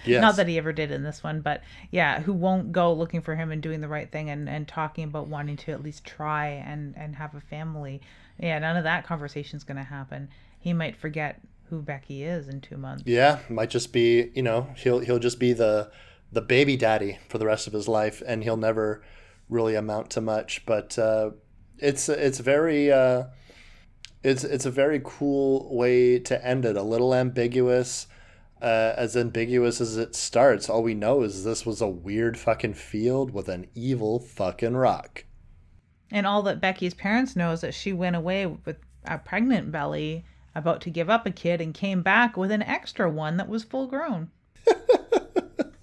Yes. Not that he ever did in this one, but yeah, who won't go looking for him and doing the right thing and, and talking about wanting to at least try and, and have a family. Yeah, none of that conversation's gonna happen. He might forget who Becky is in two months. Yeah, might just be you know he'll he'll just be the the baby daddy for the rest of his life, and he'll never really amount to much. But uh, it's it's very uh, it's it's a very cool way to end it. A little ambiguous, uh, as ambiguous as it starts. All we know is this was a weird fucking field with an evil fucking rock. And all that Becky's parents know is that she went away with a pregnant belly, about to give up a kid, and came back with an extra one that was full grown.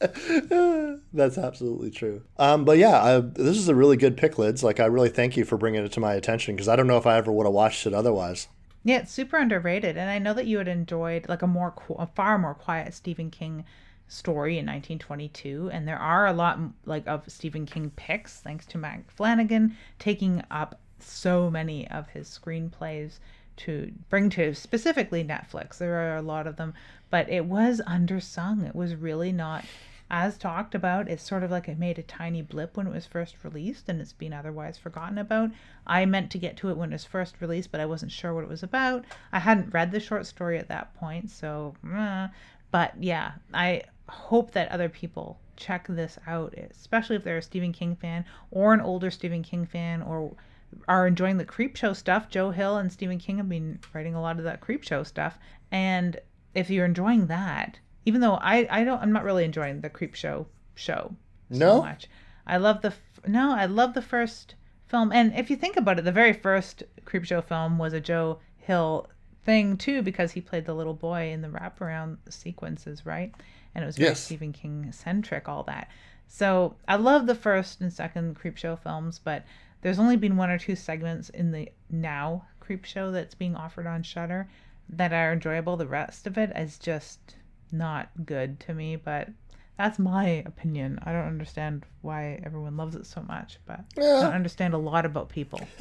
That's absolutely true. Um, but yeah, I, this is a really good pick, Lids. Like, I really thank you for bringing it to my attention because I don't know if I ever would have watched it otherwise. Yeah, it's super underrated, and I know that you had enjoyed like a more, a far more quiet Stephen King story in 1922, and there are a lot like of Stephen King picks, thanks to Mike Flanagan taking up so many of his screenplays to bring to specifically Netflix. There are a lot of them, but it was undersung. It was really not as talked about, it's sort of like it made a tiny blip when it was first released and it's been otherwise forgotten about. I meant to get to it when it was first released, but I wasn't sure what it was about. I hadn't read the short story at that point, so. But yeah, I hope that other people check this out, especially if they're a Stephen King fan or an older Stephen King fan or are enjoying the Creepshow stuff. Joe Hill and Stephen King have been writing a lot of that Creepshow stuff. And if you're enjoying that, even though I, I don't I'm not really enjoying the Creepshow show so No? much. I love the no, I love the first film. And if you think about it, the very first Creepshow film was a Joe Hill thing too because he played the little boy in the wraparound sequences, right? And it was very Yes. Stephen King centric, all that. So I love the first and second Creepshow films, but there's only been one or two segments in the now Creepshow that's being offered on Shudder that are enjoyable. The rest of it is just not good to me, but that's my opinion. I don't understand why everyone loves it so much, but I don't understand a lot about people.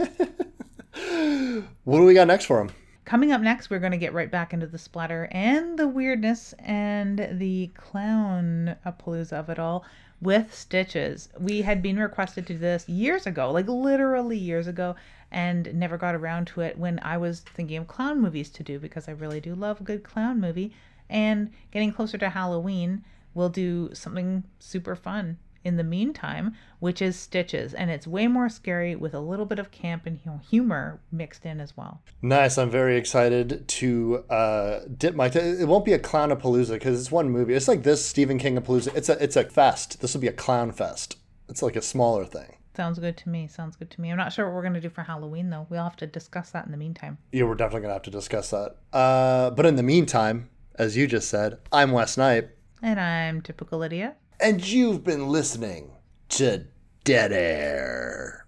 What do we got next for him? Coming up next, we're going to get right back into the splatter and the weirdness and the clown palooza of it all with stitches. We had been requested to do this years ago, like literally years ago, and never got around to it when I was thinking of clown movies to do because I really do love a good clown movie. And getting closer to Halloween, we'll do something super fun in the meantime, which is Stitches. And it's way more scary with a little bit of camp and humor mixed in as well. Nice. I'm very excited to uh, dip my. it won't be a clown palooza because it's one movie. It's like this Stephen King palooza. It's a it's a fest. This will be a clown fest. It's like a smaller thing. Sounds good to me. Sounds good to me. I'm not sure what we're going to do for Halloween, though. We'll have to discuss that in the meantime. Yeah, we're definitely gonna have to discuss that. Uh, but in the meantime, as you just said, I'm Wes Knipe, And I'm typical Lydia. And you've been listening to Dead Air.